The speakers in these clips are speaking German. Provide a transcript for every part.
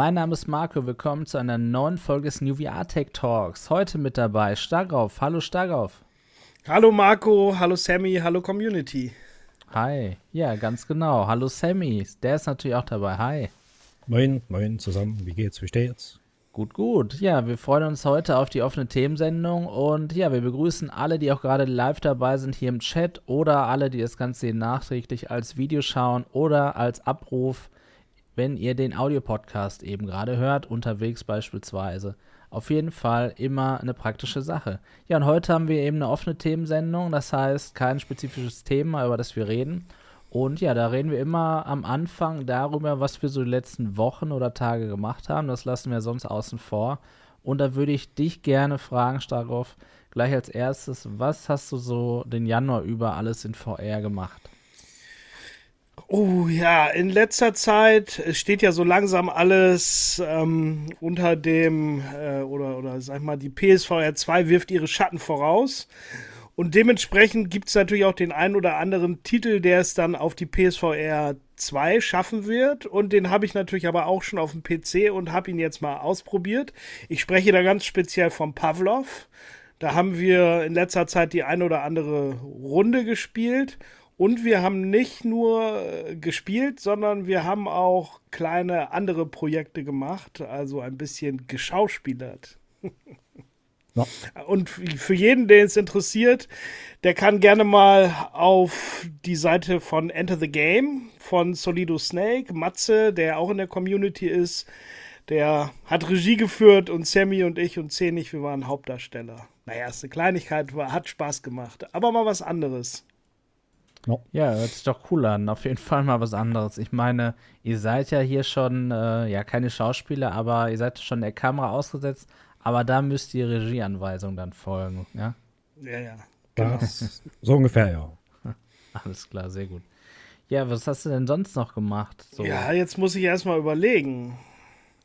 Mein Name ist Marco, willkommen zu einer neuen Folge des New VR Tech Talks. Heute mit dabei Stargauf. Hallo Stargauf. Hallo Marco, hallo Sammy, hallo Community. Hi, ja, ganz genau. Hallo Sammy, der ist natürlich auch dabei. Hi. Moin, moin zusammen, wie geht's, wie steht's? Gut, gut. Ja, wir freuen uns heute auf die offene Themensendung und ja, wir begrüßen alle, die auch gerade live dabei sind hier im Chat oder alle, die das Ganze nachträglich als Video schauen oder als Abruf wenn ihr den Audiopodcast eben gerade hört, unterwegs beispielsweise. Auf jeden Fall immer eine praktische Sache. Ja, und heute haben wir eben eine offene Themensendung, das heißt kein spezifisches Thema, über das wir reden. Und ja, da reden wir immer am Anfang darüber, was wir so die letzten Wochen oder Tage gemacht haben. Das lassen wir sonst außen vor. Und da würde ich dich gerne fragen, Starov, gleich als erstes, was hast du so den Januar über alles in VR gemacht? Oh ja, in letzter Zeit steht ja so langsam alles ähm, unter dem, äh, oder, oder sag ich mal, die PSVR 2 wirft ihre Schatten voraus. Und dementsprechend gibt es natürlich auch den einen oder anderen Titel, der es dann auf die PSVR 2 schaffen wird. Und den habe ich natürlich aber auch schon auf dem PC und habe ihn jetzt mal ausprobiert. Ich spreche da ganz speziell vom Pavlov. Da haben wir in letzter Zeit die eine oder andere Runde gespielt. Und wir haben nicht nur äh, gespielt, sondern wir haben auch kleine andere Projekte gemacht, also ein bisschen geschauspielert. Ja. Und für jeden, den es interessiert, der kann gerne mal auf die Seite von Enter the Game von Solido Snake, Matze, der auch in der Community ist, der hat Regie geführt und Sammy und ich und Zenig, wir waren Hauptdarsteller. Naja, ist eine Kleinigkeit, war, hat Spaß gemacht, aber mal was anderes. No. Ja, hört sich doch cool an. Auf jeden Fall mal was anderes. Ich meine, ihr seid ja hier schon, äh, ja, keine Schauspieler, aber ihr seid schon der Kamera ausgesetzt. Aber da müsst ihr Regieanweisungen dann folgen, ja? Ja, ja. Genau. Das, so ungefähr, ja. Alles klar, sehr gut. Ja, was hast du denn sonst noch gemacht? So. Ja, jetzt muss ich erstmal überlegen.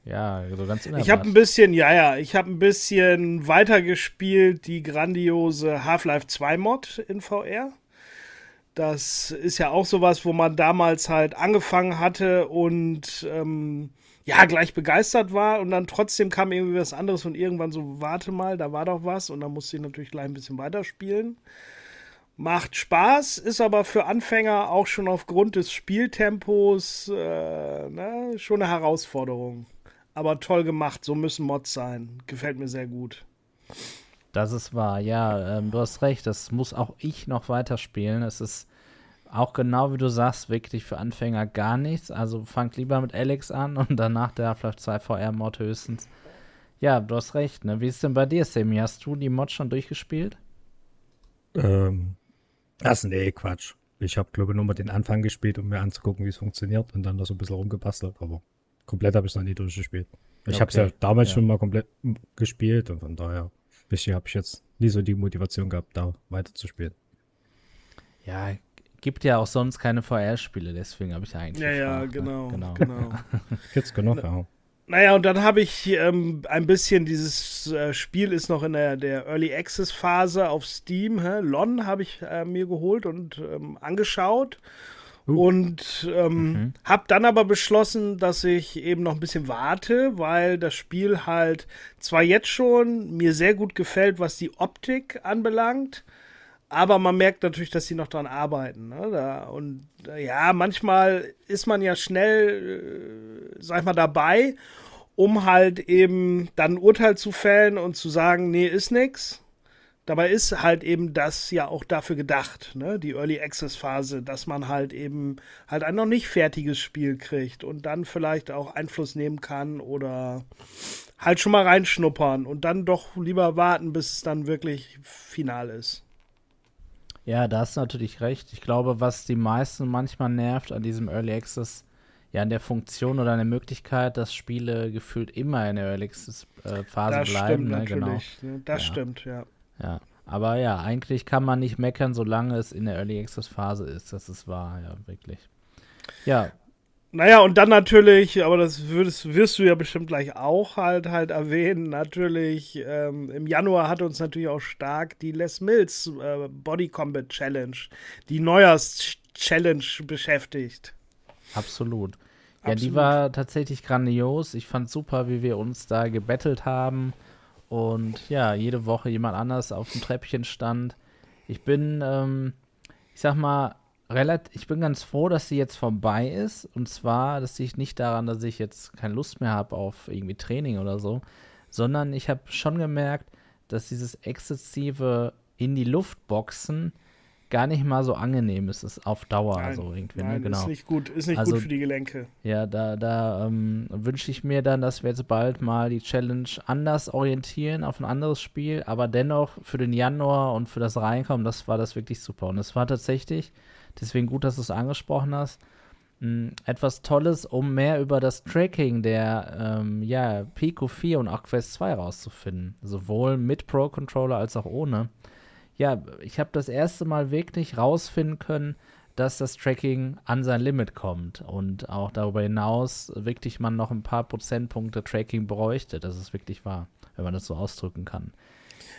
Ja, so ganz unerwartet. Ich habe ein bisschen, ja, ja, ich habe ein bisschen weitergespielt, die grandiose Half-Life 2 Mod in VR. Das ist ja auch sowas, wo man damals halt angefangen hatte und ähm, ja, gleich begeistert war und dann trotzdem kam irgendwie was anderes und irgendwann so, warte mal, da war doch was und dann musste ich natürlich gleich ein bisschen weiterspielen. Macht Spaß, ist aber für Anfänger auch schon aufgrund des Spieltempos äh, ne, schon eine Herausforderung. Aber toll gemacht, so müssen Mods sein. Gefällt mir sehr gut. Das ist wahr, ja, ähm, du hast recht, das muss auch ich noch weiterspielen. Es ist auch genau wie du sagst, wirklich für Anfänger gar nichts. Also fangt lieber mit Alex an und danach der Half-Life 2 VR-Mod höchstens. Ja, du hast recht, ne? Wie ist denn bei dir, Sammy? Hast du die Mod schon durchgespielt? Ähm, das nee, Quatsch. Ich habe, glaube ich, nur mal den Anfang gespielt, um mir anzugucken, wie es funktioniert und dann da so ein bisschen rumgebastelt, aber komplett habe ich es noch nie durchgespielt. Ich okay. habe es ja damals ja. schon mal komplett gespielt und von daher bisher habe ich jetzt nie so die Motivation gehabt, da weiterzuspielen. Ja, gibt ja auch sonst keine VR-Spiele, deswegen habe ich ja eigentlich. Ja, gefragt, ja, genau. Ne? genau. genau. Jetzt genug, ja. Naja, und dann habe ich ähm, ein bisschen dieses äh, Spiel ist noch in der, der Early Access Phase auf Steam. Hä? Lon habe ich äh, mir geholt und ähm, angeschaut. Uh. Und ähm, mhm. habe dann aber beschlossen, dass ich eben noch ein bisschen warte, weil das Spiel halt zwar jetzt schon mir sehr gut gefällt, was die Optik anbelangt, aber man merkt natürlich, dass sie noch dran arbeiten. Ne? Da, und äh, ja, manchmal ist man ja schnell, äh, sag ich mal, dabei, um halt eben dann ein Urteil zu fällen und zu sagen, nee, ist nix. Dabei ist halt eben das ja auch dafür gedacht, ne? die Early Access Phase, dass man halt eben halt ein noch nicht fertiges Spiel kriegt und dann vielleicht auch Einfluss nehmen kann oder halt schon mal reinschnuppern und dann doch lieber warten, bis es dann wirklich final ist. Ja, da hast du natürlich recht. Ich glaube, was die meisten manchmal nervt an diesem Early Access, ja, in der Funktion oder in der Möglichkeit, dass Spiele gefühlt immer in der Early Access äh, Phase das bleiben. Stimmt ne? Genau. natürlich. Genau. Das ja. stimmt, ja. Ja. Aber ja, eigentlich kann man nicht meckern, solange es in der Early Access Phase ist. Das ist wahr, ja, wirklich. Ja, naja, und dann natürlich, aber das würdest, wirst du ja bestimmt gleich auch halt halt erwähnen, natürlich, ähm, im Januar hat uns natürlich auch stark die Les Mills äh, Body Combat Challenge, die Neujahrs-Challenge beschäftigt. Absolut. Ja, die war tatsächlich grandios. Ich fand super, wie wir uns da gebettelt haben und ja, jede Woche jemand anders auf dem Treppchen stand. Ich bin, ähm, ich sag mal, relativ, ich bin ganz froh, dass sie jetzt vorbei ist. Und zwar, das liegt nicht daran, dass ich jetzt keine Lust mehr habe auf irgendwie Training oder so, sondern ich habe schon gemerkt, dass dieses exzessive in die Luft boxen gar nicht mal so angenehm ist, ist auf Dauer nein, so irgendwie. Ne? Nein, ne? genau. ist nicht gut, ist nicht also, gut für die Gelenke. Ja, da, da ähm, wünsche ich mir dann, dass wir jetzt bald mal die Challenge anders orientieren auf ein anderes Spiel, aber dennoch für den Januar und für das Reinkommen, das war das wirklich super. Und es war tatsächlich, deswegen gut, dass du es angesprochen hast, mh, etwas Tolles, um mehr über das Tracking der ähm, ja, Pico 4 und auch Quest 2 rauszufinden. Sowohl mit Pro-Controller als auch ohne ja, ich habe das erste Mal wirklich rausfinden können, dass das Tracking an sein Limit kommt und auch darüber hinaus wirklich man noch ein paar Prozentpunkte Tracking bräuchte. Das ist wirklich wahr, wenn man das so ausdrücken kann.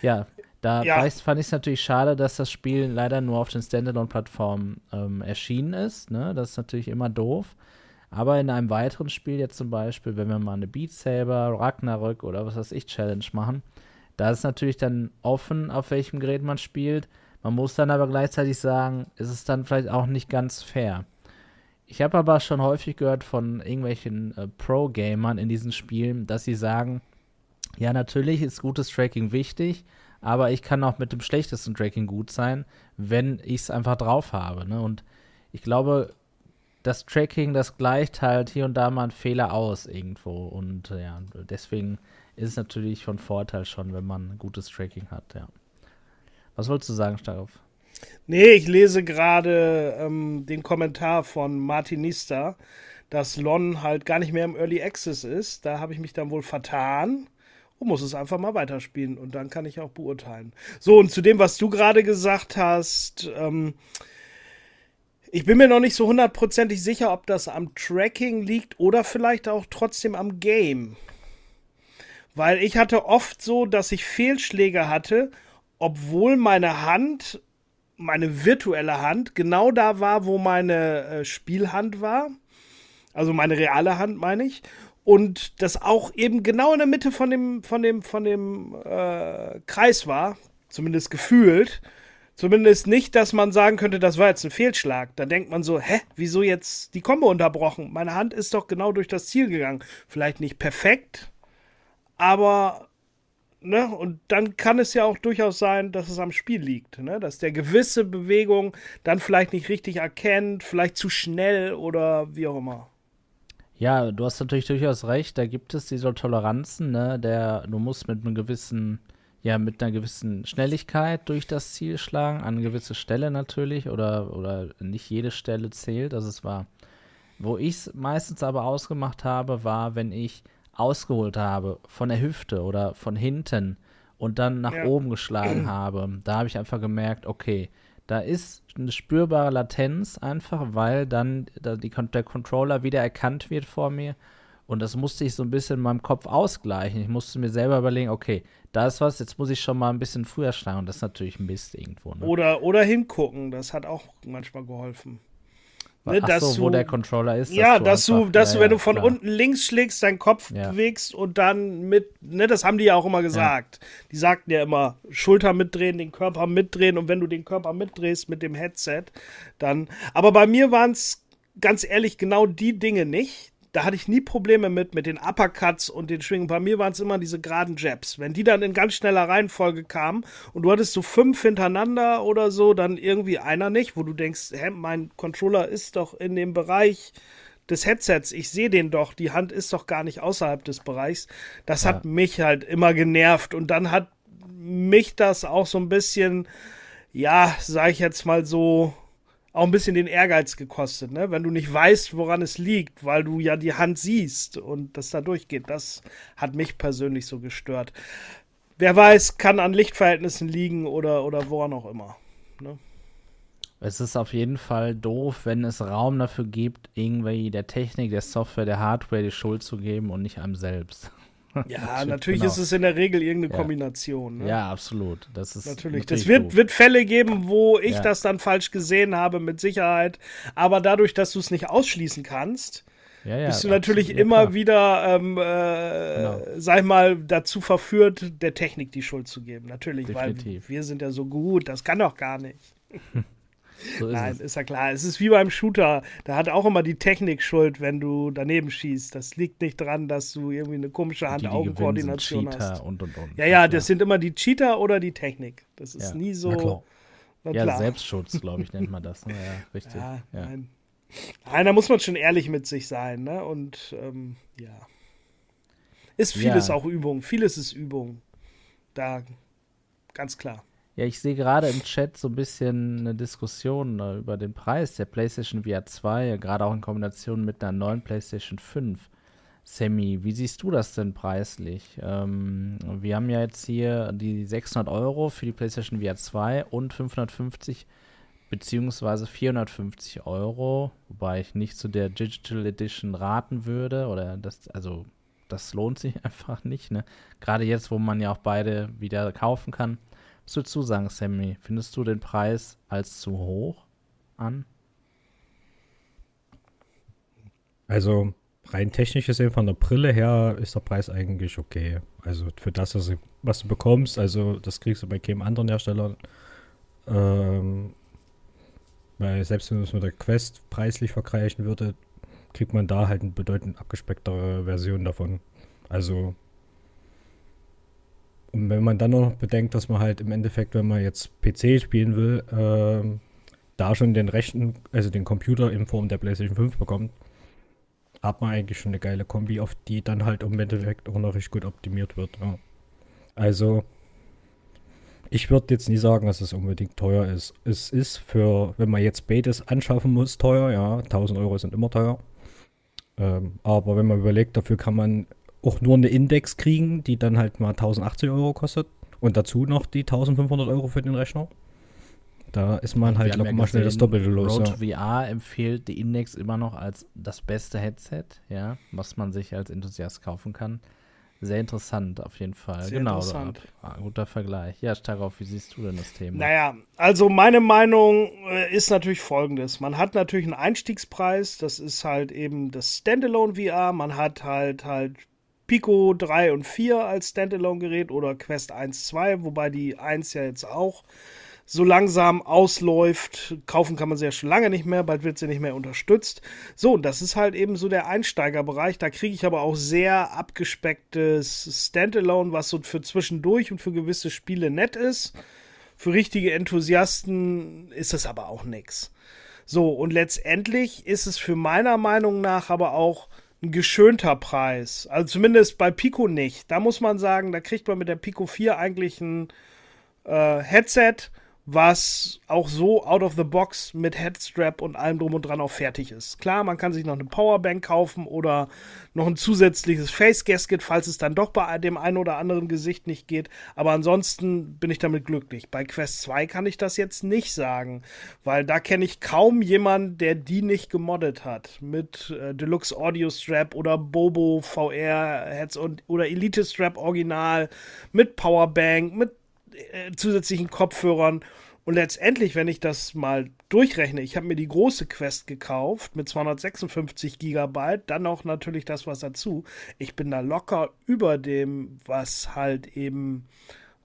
Ja, da ja. fand ich es natürlich schade, dass das Spiel leider nur auf den Standalone-Plattformen ähm, erschienen ist. Ne? Das ist natürlich immer doof. Aber in einem weiteren Spiel, jetzt zum Beispiel, wenn wir mal eine Beat Saber, Ragnarök oder was weiß ich, Challenge machen, da ist natürlich dann offen, auf welchem Gerät man spielt. Man muss dann aber gleichzeitig sagen, ist es dann vielleicht auch nicht ganz fair. Ich habe aber schon häufig gehört von irgendwelchen äh, Pro-Gamern in diesen Spielen, dass sie sagen, ja, natürlich ist gutes Tracking wichtig, aber ich kann auch mit dem schlechtesten Tracking gut sein, wenn ich es einfach drauf habe. Ne? Und ich glaube, das Tracking, das gleicht halt hier und da mal einen Fehler aus irgendwo. Und ja, deswegen ist es natürlich von Vorteil schon, wenn man gutes Tracking hat, ja. Was wolltest du sagen, Starov? Nee, ich lese gerade ähm, den Kommentar von Martinista, dass Lon halt gar nicht mehr im Early Access ist. Da habe ich mich dann wohl vertan und muss es einfach mal weiterspielen und dann kann ich auch beurteilen. So, und zu dem, was du gerade gesagt hast, ähm, ich bin mir noch nicht so hundertprozentig sicher, ob das am Tracking liegt oder vielleicht auch trotzdem am Game. Weil ich hatte oft so, dass ich Fehlschläge hatte, obwohl meine Hand, meine virtuelle Hand, genau da war, wo meine äh, Spielhand war. Also meine reale Hand, meine ich. Und das auch eben genau in der Mitte von dem, von dem, von dem äh, Kreis war, zumindest gefühlt. Zumindest nicht, dass man sagen könnte, das war jetzt ein Fehlschlag. Da denkt man so, hä, wieso jetzt die Kombo unterbrochen? Meine Hand ist doch genau durch das Ziel gegangen. Vielleicht nicht perfekt, aber, ne, und dann kann es ja auch durchaus sein, dass es am Spiel liegt, ne, dass der gewisse Bewegung dann vielleicht nicht richtig erkennt, vielleicht zu schnell oder wie auch immer. Ja, du hast natürlich durchaus recht, da gibt es diese Toleranzen, ne, der, du musst mit einem gewissen, ja, mit einer gewissen Schnelligkeit durch das Ziel schlagen, an eine gewisse Stelle natürlich, oder, oder nicht jede Stelle zählt, das ist wahr. Wo ich es meistens aber ausgemacht habe, war, wenn ich ausgeholt habe von der Hüfte oder von hinten und dann nach ja. oben geschlagen habe, da habe ich einfach gemerkt, okay, da ist eine spürbare Latenz einfach, weil dann da die, der Controller wieder erkannt wird vor mir. Und das musste ich so ein bisschen in meinem Kopf ausgleichen. Ich musste mir selber überlegen, okay, da ist was, jetzt muss ich schon mal ein bisschen früher schlagen. Und das ist natürlich Mist irgendwo. Ne? Oder, oder hingucken, das hat auch manchmal geholfen. Ne, Ach so, du, wo der Controller ist. Ja, dass du, dass ja, du, wenn du von klar. unten links schlägst, deinen Kopf ja. bewegst und dann mit, ne, das haben die ja auch immer gesagt. Ja. Die sagten ja immer, Schulter mitdrehen, den Körper mitdrehen und wenn du den Körper mitdrehst mit dem Headset, dann. Aber bei mir waren es ganz ehrlich genau die Dinge nicht da hatte ich nie Probleme mit, mit den Uppercuts und den Schwingen. Bei mir waren es immer diese geraden Jabs. Wenn die dann in ganz schneller Reihenfolge kamen und du hattest so fünf hintereinander oder so, dann irgendwie einer nicht, wo du denkst, hä, mein Controller ist doch in dem Bereich des Headsets. Ich sehe den doch. Die Hand ist doch gar nicht außerhalb des Bereichs. Das ja. hat mich halt immer genervt. Und dann hat mich das auch so ein bisschen, ja, sag ich jetzt mal so, auch ein bisschen den Ehrgeiz gekostet, ne? Wenn du nicht weißt, woran es liegt, weil du ja die Hand siehst und das da durchgeht. Das hat mich persönlich so gestört. Wer weiß, kann an Lichtverhältnissen liegen oder, oder woran auch immer. Ne? Es ist auf jeden Fall doof, wenn es Raum dafür gibt, irgendwie der Technik, der Software, der Hardware die Schuld zu geben und nicht einem selbst. Ja, natürlich genau. ist es in der Regel irgendeine ja. Kombination. Ne? Ja, absolut. Das ist natürlich. natürlich das wird, wird Fälle geben, wo ich ja. das dann falsch gesehen habe, mit Sicherheit. Aber dadurch, dass du es nicht ausschließen kannst, ja, ja, bist du natürlich absolut, immer wieder, ähm, äh, genau. sag ich mal, dazu verführt, der Technik die Schuld zu geben. Natürlich, Definitiv. weil wir sind ja so gut, das kann doch gar nicht. So ist Nein, es. ist ja klar. Es ist wie beim Shooter. Da hat auch immer die Technik Schuld, wenn du daneben schießt. Das liegt nicht dran, dass du irgendwie eine komische Hand-Augen-Koordination hast. Und, und, und. Ja, ja, das sind immer die Cheater oder die Technik. Das ist ja. nie so. Na klar. Na klar. Ja, Selbstschutz, glaube ich, nennt man das. Ne? Ja, richtig. Ja, ja. Nein. nein. da muss man schon ehrlich mit sich sein. Ne? Und ähm, ja. Ist vieles auch Übung. Vieles ist Übung. Da, ganz klar. Ja, ich sehe gerade im Chat so ein bisschen eine Diskussion äh, über den Preis der PlayStation VR 2, gerade auch in Kombination mit einer neuen PlayStation 5. Sammy, wie siehst du das denn preislich? Ähm, wir haben ja jetzt hier die 600 Euro für die PlayStation VR 2 und 550 beziehungsweise 450 Euro, wobei ich nicht zu der Digital Edition raten würde oder das, also das lohnt sich einfach nicht, ne? Gerade jetzt, wo man ja auch beide wieder kaufen kann. Was würdest du sagen, Sammy? Findest du den Preis als zu hoch an? Also rein technisch gesehen von der Brille her ist der Preis eigentlich okay. Also für das, was du, bekommst, also das kriegst du bei keinem anderen Hersteller. Ähm, weil selbst wenn man es mit der Quest preislich vergleichen würde, kriegt man da halt eine bedeutend abgespecktere Version davon. Also und wenn man dann noch bedenkt, dass man halt im Endeffekt, wenn man jetzt PC spielen will, äh, da schon den rechten, also den Computer in Form der PlayStation 5 bekommt, hat man eigentlich schon eine geile Kombi, auf die dann halt im Endeffekt auch noch richtig gut optimiert wird. Ja. Also, ich würde jetzt nie sagen, dass es unbedingt teuer ist. Es ist für, wenn man jetzt beides anschaffen muss, teuer, ja. 1000 Euro sind immer teuer. Ähm, aber wenn man überlegt, dafür kann man auch nur eine Index kriegen, die dann halt mal 1080 Euro kostet. Und dazu noch die 1500 Euro für den Rechner. Da ist man halt locker ja mal schnell das Doppelte los. Rode ja. VR empfiehlt die Index immer noch als das beste Headset, ja, was man sich als Enthusiast kaufen kann. Sehr interessant auf jeden Fall. Sehr genau, interessant. Da, guter Vergleich. Ja, Starov, wie siehst du denn das Thema? Naja, also meine Meinung äh, ist natürlich folgendes. Man hat natürlich einen Einstiegspreis, das ist halt eben das Standalone VR. Man hat halt halt Pico 3 und 4 als Standalone-Gerät oder Quest 1, 2, wobei die 1 ja jetzt auch so langsam ausläuft. Kaufen kann man sie ja schon lange nicht mehr, bald wird sie nicht mehr unterstützt. So, das ist halt eben so der Einsteigerbereich. Da kriege ich aber auch sehr abgespecktes Standalone, was so für zwischendurch und für gewisse Spiele nett ist. Für richtige Enthusiasten ist es aber auch nix. So, und letztendlich ist es für meiner Meinung nach aber auch ein geschönter Preis. Also zumindest bei Pico nicht. Da muss man sagen, da kriegt man mit der Pico 4 eigentlich ein äh, Headset, was auch so out of the box mit Headstrap und allem drum und dran auch fertig ist. Klar, man kann sich noch eine Powerbank kaufen oder noch ein zusätzliches Face Gasket, falls es dann doch bei dem einen oder anderen Gesicht nicht geht. Aber ansonsten bin ich damit glücklich. Bei Quest 2 kann ich das jetzt nicht sagen, weil da kenne ich kaum jemanden, der die nicht gemoddet hat. Mit äh, Deluxe Audio Strap oder Bobo VR Heads und oder Elite Strap Original mit Powerbank, mit äh, zusätzlichen Kopfhörern. Und letztendlich, wenn ich das mal durchrechne, ich habe mir die große Quest gekauft mit 256 Gigabyte, dann auch natürlich das, was dazu. Ich bin da locker über dem, was halt eben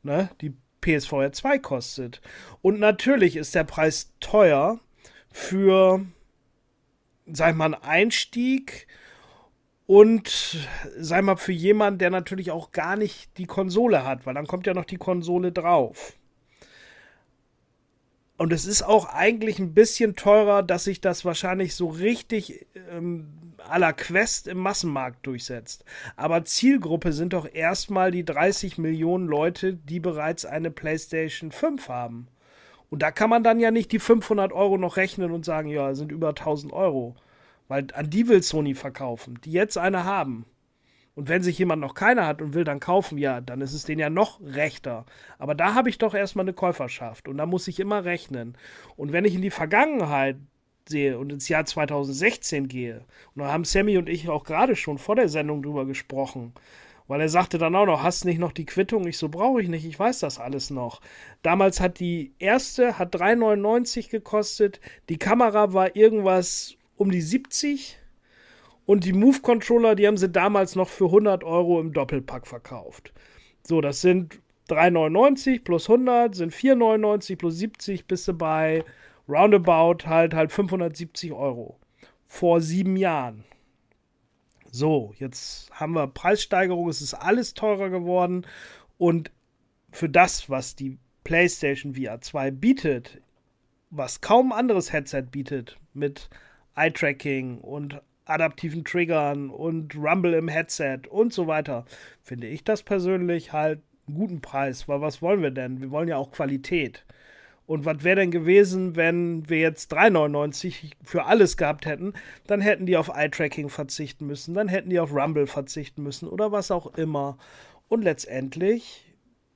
ne, die PSVR 2 kostet. Und natürlich ist der Preis teuer für, sag ich mal, einen Einstieg und sei mal für jemanden, der natürlich auch gar nicht die Konsole hat, weil dann kommt ja noch die Konsole drauf. Und es ist auch eigentlich ein bisschen teurer, dass sich das wahrscheinlich so richtig ähm, à la Quest im Massenmarkt durchsetzt. Aber Zielgruppe sind doch erstmal die 30 Millionen Leute, die bereits eine PlayStation 5 haben. Und da kann man dann ja nicht die 500 Euro noch rechnen und sagen, ja, sind über 1000 Euro. Weil an die will Sony verkaufen, die jetzt eine haben. Und wenn sich jemand noch keine hat und will dann kaufen, ja, dann ist es denen ja noch rechter. Aber da habe ich doch erstmal eine Käuferschaft und da muss ich immer rechnen. Und wenn ich in die Vergangenheit sehe und ins Jahr 2016 gehe, und da haben Sammy und ich auch gerade schon vor der Sendung drüber gesprochen, weil er sagte dann auch noch, hast nicht noch die Quittung? Ich so, brauche ich nicht, ich weiß das alles noch. Damals hat die erste, hat 3,99 gekostet, die Kamera war irgendwas um die 70 Und die Move-Controller, die haben sie damals noch für 100 Euro im Doppelpack verkauft. So, das sind 3,99 plus 100, sind 4,99 plus 70, bist du bei roundabout halt halt 570 Euro. Vor sieben Jahren. So, jetzt haben wir Preissteigerung, es ist alles teurer geworden und für das, was die PlayStation VR 2 bietet, was kaum anderes Headset bietet, mit Eye-Tracking und adaptiven Triggern und Rumble im Headset und so weiter, finde ich das persönlich halt einen guten Preis, weil was wollen wir denn? Wir wollen ja auch Qualität. Und was wäre denn gewesen, wenn wir jetzt 3,99 für alles gehabt hätten? Dann hätten die auf Eye-Tracking verzichten müssen, dann hätten die auf Rumble verzichten müssen oder was auch immer. Und letztendlich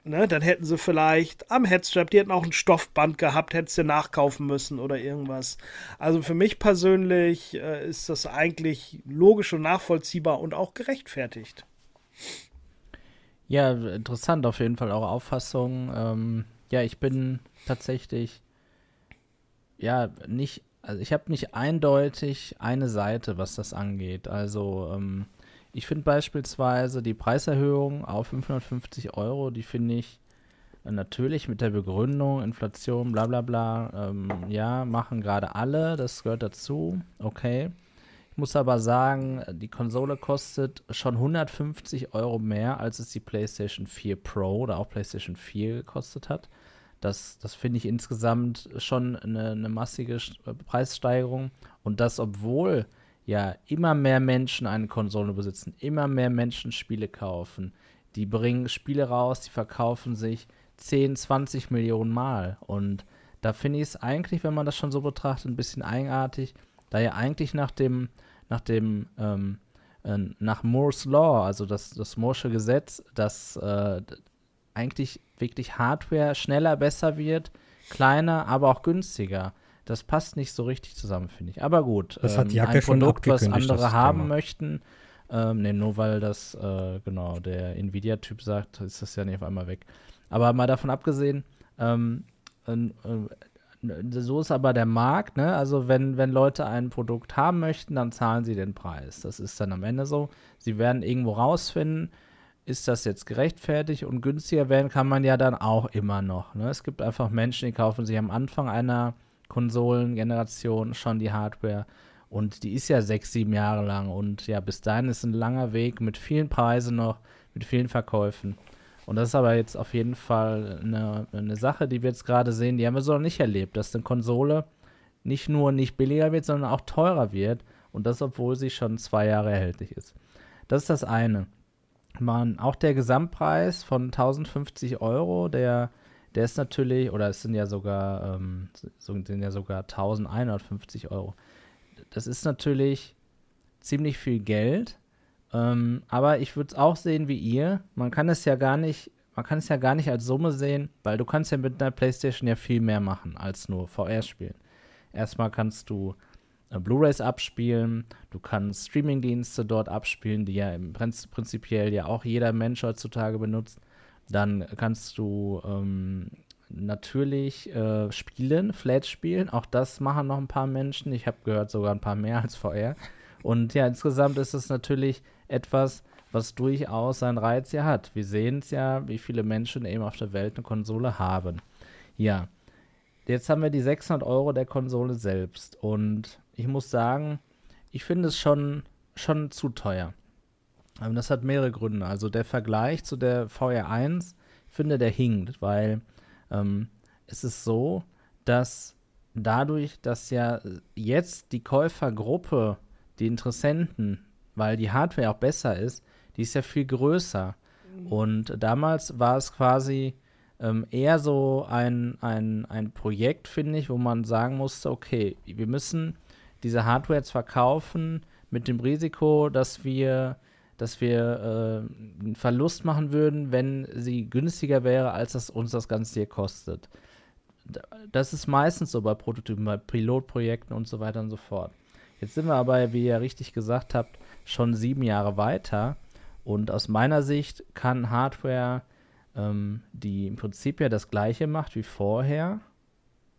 Ne, dann hätten sie vielleicht am Headstrap, die hätten auch ein Stoffband gehabt, hätten sie nachkaufen müssen oder irgendwas. Also für mich persönlich äh, ist das eigentlich logisch und nachvollziehbar und auch gerechtfertigt. Ja, interessant auf jeden Fall eure Auffassung. Ähm, ja, ich bin tatsächlich ja nicht, also ich habe nicht eindeutig eine Seite, was das angeht. Also ähm, ich finde beispielsweise die Preiserhöhung auf 550 Euro, die finde ich äh, natürlich mit der Begründung, Inflation, bla bla bla, ähm, ja, machen gerade alle, das gehört dazu, okay. Ich muss aber sagen, die Konsole kostet schon 150 Euro mehr, als es die PlayStation 4 Pro oder auch PlayStation 4 gekostet hat. Das, das finde ich insgesamt schon eine, eine massige Preissteigerung. Und das, obwohl ja immer mehr Menschen eine Konsole besitzen, immer mehr Menschen Spiele kaufen. Die bringen Spiele raus, die verkaufen sich 10, 20 Millionen Mal. Und da finde ich es eigentlich, wenn man das schon so betrachtet, ein bisschen eigenartig, da ja eigentlich nach dem, nach dem, ähm, äh, nach Moore's Law, also das, das Moore'sche Gesetz, dass äh, eigentlich wirklich Hardware schneller, besser wird, kleiner, aber auch günstiger das passt nicht so richtig zusammen, finde ich. Aber gut, das hat ähm, ein Produkt, was andere haben Thema. möchten, ähm, ne, nur weil das, äh, genau, der Nvidia-Typ sagt, ist das ja nicht auf einmal weg. Aber mal davon abgesehen, ähm, äh, so ist aber der Markt, ne? Also wenn, wenn Leute ein Produkt haben möchten, dann zahlen sie den Preis. Das ist dann am Ende so. Sie werden irgendwo rausfinden, ist das jetzt gerechtfertigt und günstiger werden kann man ja dann auch immer noch. Ne? Es gibt einfach Menschen, die kaufen sich am Anfang einer Konsolengeneration schon die Hardware. Und die ist ja sechs, sieben Jahre lang. Und ja, bis dahin ist ein langer Weg mit vielen Preisen noch, mit vielen Verkäufen. Und das ist aber jetzt auf jeden Fall eine, eine Sache, die wir jetzt gerade sehen, die haben wir so noch nicht erlebt, dass eine Konsole nicht nur nicht billiger wird, sondern auch teurer wird. Und das, obwohl sie schon zwei Jahre erhältlich ist. Das ist das eine. Man, auch der Gesamtpreis von 1050 Euro, der der ist natürlich, oder es sind ja sogar, ähm, sind ja sogar 1150 Euro. Das ist natürlich ziemlich viel Geld. Ähm, aber ich würde es auch sehen wie ihr. Man kann es ja gar nicht, man kann es ja gar nicht als Summe sehen, weil du kannst ja mit einer Playstation ja viel mehr machen als nur VR spielen. Erstmal kannst du äh, Blu-rays abspielen, du kannst Streamingdienste dort abspielen, die ja im Prinzip, prinzipiell ja auch jeder Mensch heutzutage benutzt. Dann kannst du ähm, natürlich äh, spielen, Flat spielen. Auch das machen noch ein paar Menschen. Ich habe gehört, sogar ein paar mehr als VR. Und ja, insgesamt ist es natürlich etwas, was durchaus seinen Reiz ja hat. Wir sehen es ja, wie viele Menschen eben auf der Welt eine Konsole haben. Ja, jetzt haben wir die 600 Euro der Konsole selbst. Und ich muss sagen, ich finde es schon, schon zu teuer. Das hat mehrere Gründe. Also der Vergleich zu der VR1, ich finde, der hinkt, weil ähm, es ist so, dass dadurch, dass ja jetzt die Käufergruppe, die Interessenten, weil die Hardware auch besser ist, die ist ja viel größer. Mhm. Und damals war es quasi ähm, eher so ein, ein, ein Projekt, finde ich, wo man sagen musste, okay, wir müssen diese Hardware jetzt verkaufen mit dem Risiko, dass wir dass wir äh, einen Verlust machen würden, wenn sie günstiger wäre, als das uns das Ganze hier kostet. Das ist meistens so bei Prototypen, bei Pilotprojekten und so weiter und so fort. Jetzt sind wir aber, wie ihr richtig gesagt habt, schon sieben Jahre weiter. Und aus meiner Sicht kann Hardware, ähm, die im Prinzip ja das gleiche macht wie vorher,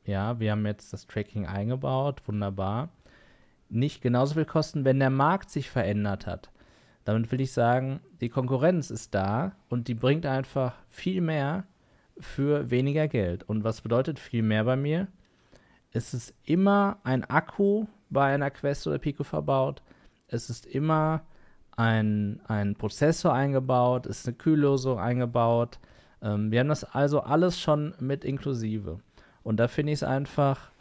ja, wir haben jetzt das Tracking eingebaut, wunderbar, nicht genauso viel kosten, wenn der Markt sich verändert hat. Damit will ich sagen, die Konkurrenz ist da und die bringt einfach viel mehr für weniger Geld. Und was bedeutet viel mehr bei mir? Es ist immer ein Akku bei einer Quest oder Pico verbaut. Es ist immer ein, ein Prozessor eingebaut, es ist eine Kühllösung eingebaut. Ähm, wir haben das also alles schon mit inklusive. Und da finde ich es einfach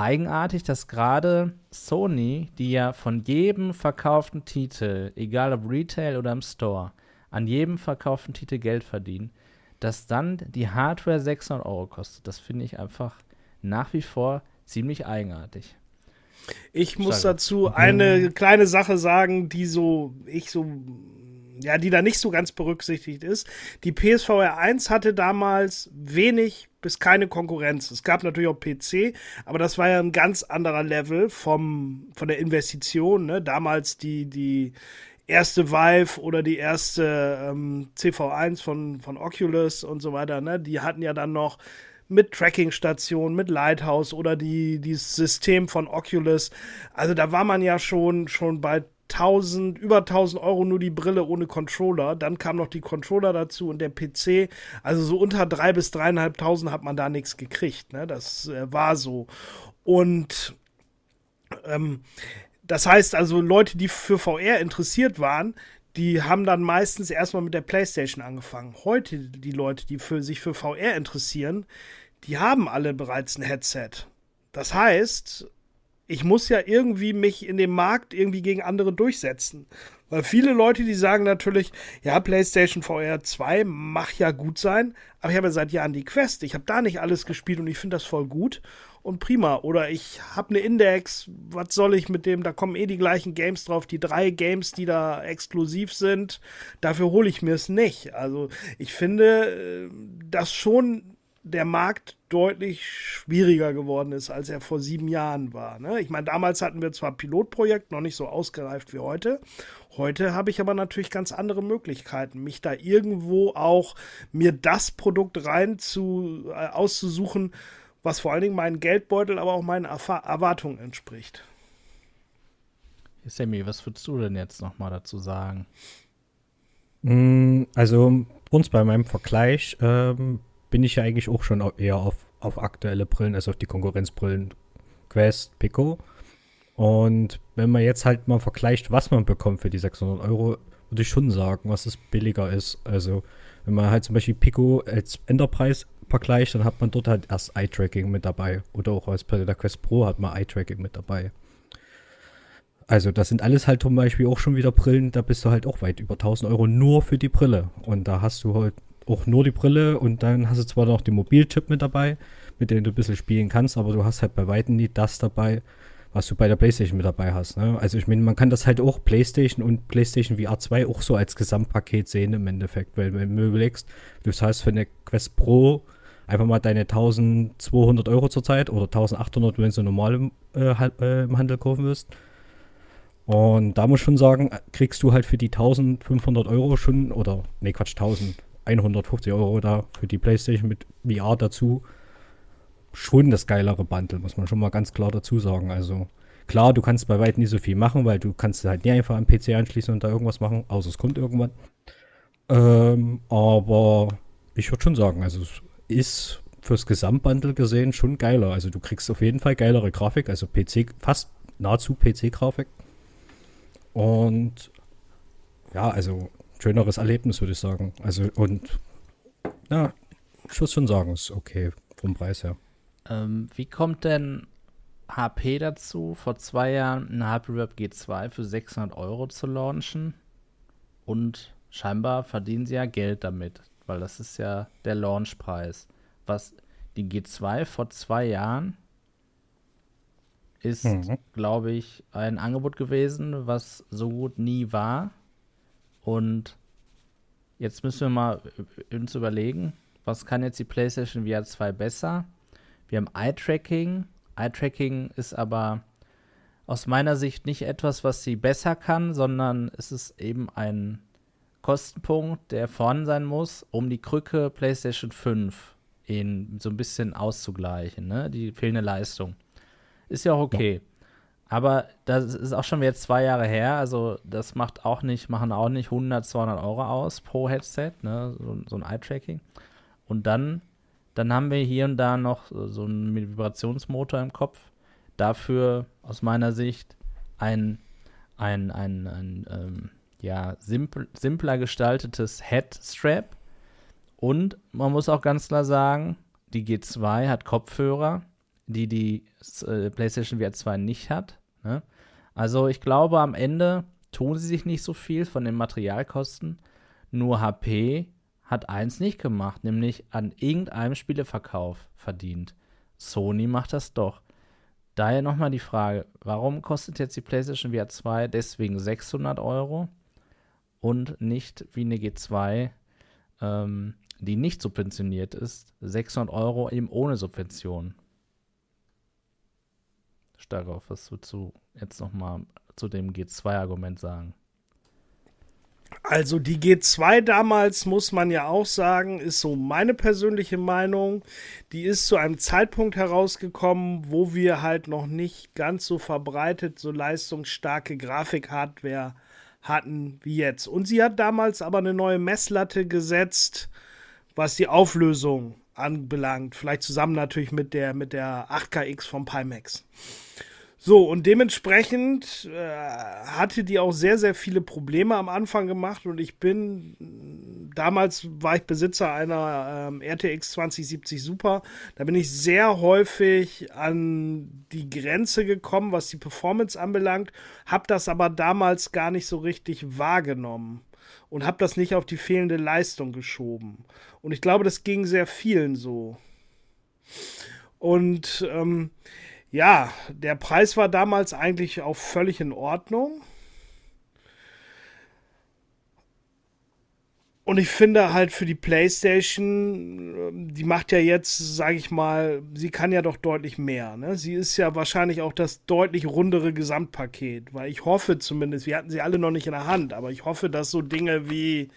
eigenartig, dass gerade Sony, die ja von jedem verkauften Titel, egal ob Retail oder im Store, an jedem verkauften Titel Geld verdienen, dass dann die Hardware 600 Euro kostet. Das finde ich einfach nach wie vor ziemlich eigenartig. Ich muss Schade. dazu eine kleine Sache sagen, die so, ich so, ja, die da nicht so ganz berücksichtigt ist. Die PSVR 1 hatte damals wenig bis keine Konkurrenz. Es gab natürlich auch PC, aber das war ja ein ganz anderer Level vom, von der Investition. Ne? Damals die, die erste Vive oder die erste ähm, CV1 von, von Oculus und so weiter, ne? die hatten ja dann noch mit Tracking-Station, mit Lighthouse oder die, dieses System von Oculus. Also da war man ja schon, schon bei 1000, über 1000 Euro nur die Brille ohne Controller. Dann kam noch die Controller dazu und der PC. Also so unter 3 bis 3.500 hat man da nichts gekriegt. Ne? Das äh, war so. Und ähm, das heißt also, Leute, die für VR interessiert waren, die haben dann meistens erstmal mit der PlayStation angefangen. Heute die Leute, die für sich für VR interessieren, die haben alle bereits ein Headset. Das heißt, ich muss ja irgendwie mich in dem Markt irgendwie gegen andere durchsetzen. Weil viele Leute, die sagen natürlich, ja, PlayStation VR 2 mag ja gut sein, aber ich habe ja seit Jahren die Quest. Ich habe da nicht alles gespielt und ich finde das voll gut und prima. Oder ich habe eine Index, was soll ich mit dem? Da kommen eh die gleichen Games drauf, die drei Games, die da exklusiv sind. Dafür hole ich mir es nicht. Also ich finde, äh, dass schon der Markt deutlich schwieriger geworden ist, als er vor sieben Jahren war. Ne? Ich meine, damals hatten wir zwar Pilotprojekt, noch nicht so ausgereift wie heute. Heute habe ich aber natürlich ganz andere Möglichkeiten, mich da irgendwo auch mir das Produkt rein zu, äh, auszusuchen, was vor allen Dingen meinen Geldbeutel, aber auch meinen Erfa Erwartungen entspricht. Sammy, was würdest du denn jetzt nochmal dazu sagen? Mm, also, uns bei meinem Vergleich ähm, bin ich ja eigentlich auch schon eher auf, auf aktuelle Brillen, also auf die Konkurrenzbrillen Quest, Pico. Und wenn man jetzt halt mal vergleicht, was man bekommt für die 600 Euro, würde ich schon sagen, was es billiger ist. Also, wenn man halt zum Beispiel Pico als Enterprise vergleicht, dann hat man dort halt erst Eye-Tracking mit dabei. Oder auch als bei der Quest Pro hat man Eye-Tracking mit dabei. Also, das sind alles halt zum Beispiel auch schon wieder Brillen, da bist du halt auch weit über 1000 Euro nur für die Brille. Und da hast du halt auch nur die Brille und dann hast du zwar noch den Mobilchip mit dabei, mit dem du ein bisschen spielen kannst, aber du hast halt bei weitem nie das dabei, was du bei der PlayStation mit dabei hast. Ne? Also ich meine, man kann das halt auch PlayStation und PlayStation VR 2 auch so als Gesamtpaket sehen im Endeffekt, weil wenn du überlegst, du zahlst für eine Quest Pro einfach mal deine 1200 Euro zurzeit oder 1800, wenn du normal im, äh, äh, im Handel kaufen wirst. Und da muss ich schon sagen, kriegst du halt für die 1500 Euro schon, oder, nee, Quatsch, 1000, 150 Euro da für die PlayStation mit VR dazu schon das geilere Bundle, muss man schon mal ganz klar dazu sagen. Also klar, du kannst bei weitem nicht so viel machen, weil du kannst halt nie einfach am PC anschließen und da irgendwas machen, außer es kommt irgendwann. Ähm, aber ich würde schon sagen, also es ist fürs Gesamtbundle gesehen schon geiler. Also du kriegst auf jeden Fall geilere Grafik, also PC, fast nahezu PC-Grafik. Und ja, also schöneres Erlebnis, würde ich sagen. Also, und ja, ich würde schon sagen, ist okay vom Preis her. Ähm, wie kommt denn HP dazu, vor zwei Jahren eine HP Rev G2 für 600 Euro zu launchen? Und scheinbar verdienen sie ja Geld damit, weil das ist ja der Launchpreis. Was die G2 vor zwei Jahren ist, mhm. glaube ich, ein Angebot gewesen, was so gut nie war. Und jetzt müssen wir mal uns überlegen, was kann jetzt die PlayStation VR 2 besser? Wir haben Eye-Tracking. Eye-Tracking ist aber aus meiner Sicht nicht etwas, was sie besser kann, sondern es ist eben ein Kostenpunkt, der vorhanden sein muss, um die Krücke PlayStation 5 in so ein bisschen auszugleichen, ne? die fehlende Leistung. Ist ja auch okay. Ja. Aber das ist auch schon wieder zwei Jahre her. Also das macht auch nicht, machen auch nicht 100, 200 Euro aus pro Headset, ne? so, so ein Eye-Tracking. Und dann, dann haben wir hier und da noch so einen Vibrationsmotor im Kopf. Dafür aus meiner Sicht ein, ein, ein, ein ähm, ja, simpl, simpler gestaltetes Headstrap. Und man muss auch ganz klar sagen, die G2 hat Kopfhörer, die die äh, PlayStation VR 2 nicht hat. Ne? Also ich glaube, am Ende tun sie sich nicht so viel von den Materialkosten. Nur HP hat eins nicht gemacht, nämlich an irgendeinem Spieleverkauf verdient. Sony macht das doch. Daher nochmal die Frage, warum kostet jetzt die PlayStation VR 2 deswegen 600 Euro und nicht wie eine G2, ähm, die nicht subventioniert ist, 600 Euro eben ohne Subvention? Darauf. Was würdest du jetzt nochmal zu dem G2-Argument sagen? Also die G2 damals, muss man ja auch sagen, ist so meine persönliche Meinung. Die ist zu einem Zeitpunkt herausgekommen, wo wir halt noch nicht ganz so verbreitet, so leistungsstarke Grafikhardware hatten wie jetzt. Und sie hat damals aber eine neue Messlatte gesetzt, was die Auflösung anbelangt. Vielleicht zusammen natürlich mit der, mit der 8KX vom Pimax. So, und dementsprechend äh, hatte die auch sehr, sehr viele Probleme am Anfang gemacht und ich bin, damals war ich Besitzer einer ähm, RTX 2070 Super, da bin ich sehr häufig an die Grenze gekommen, was die Performance anbelangt, habe das aber damals gar nicht so richtig wahrgenommen und habe das nicht auf die fehlende Leistung geschoben. Und ich glaube, das ging sehr vielen so. Und ähm, ja, der Preis war damals eigentlich auch völlig in Ordnung. Und ich finde halt für die PlayStation, ähm, die macht ja jetzt, sage ich mal, sie kann ja doch deutlich mehr. Ne? Sie ist ja wahrscheinlich auch das deutlich rundere Gesamtpaket, weil ich hoffe zumindest, wir hatten sie alle noch nicht in der Hand, aber ich hoffe, dass so Dinge wie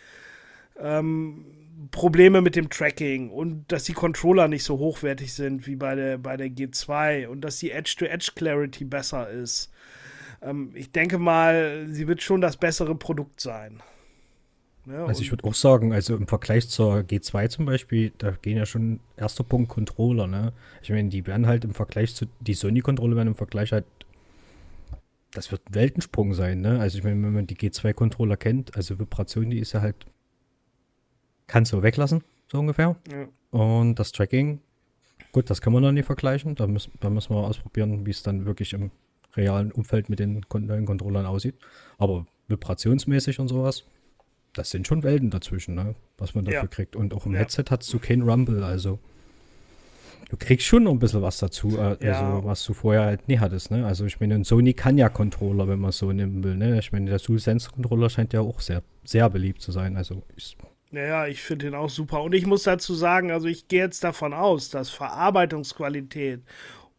ähm, Probleme mit dem Tracking und dass die Controller nicht so hochwertig sind wie bei der, bei der G2 und dass die Edge-to-Edge-Clarity besser ist. Ähm, ich denke mal, sie wird schon das bessere Produkt sein. Ja, also ich würde auch sagen, also im Vergleich zur G2 zum Beispiel, da gehen ja schon erster Punkt Controller, ne? Ich meine, die werden halt im Vergleich zu, die Sony-Controller werden im Vergleich halt, das wird ein Weltensprung sein, ne? Also ich meine, wenn man die G2-Controller kennt, also Vibration, die ist ja halt kannst du weglassen, so ungefähr. Ja. Und das Tracking, gut, das kann man noch nicht vergleichen. Da müssen, da müssen wir ausprobieren, wie es dann wirklich im realen Umfeld mit den neuen Controllern aussieht. Aber vibrationsmäßig und sowas, das sind schon Welten dazwischen, ne? was man dafür ja. kriegt. Und auch im ja. Headset hast du kein Rumble, also du kriegst schon noch ein bisschen was dazu, äh, ja. also was du vorher halt nie hattest. Ne? Also ich meine, Sony kann ja Controller, wenn man so nehmen will. Ne? Ich meine, der DualSense-Controller scheint ja auch sehr, sehr beliebt zu sein. Also ich naja, ich finde den auch super. Und ich muss dazu sagen, also ich gehe jetzt davon aus, dass Verarbeitungsqualität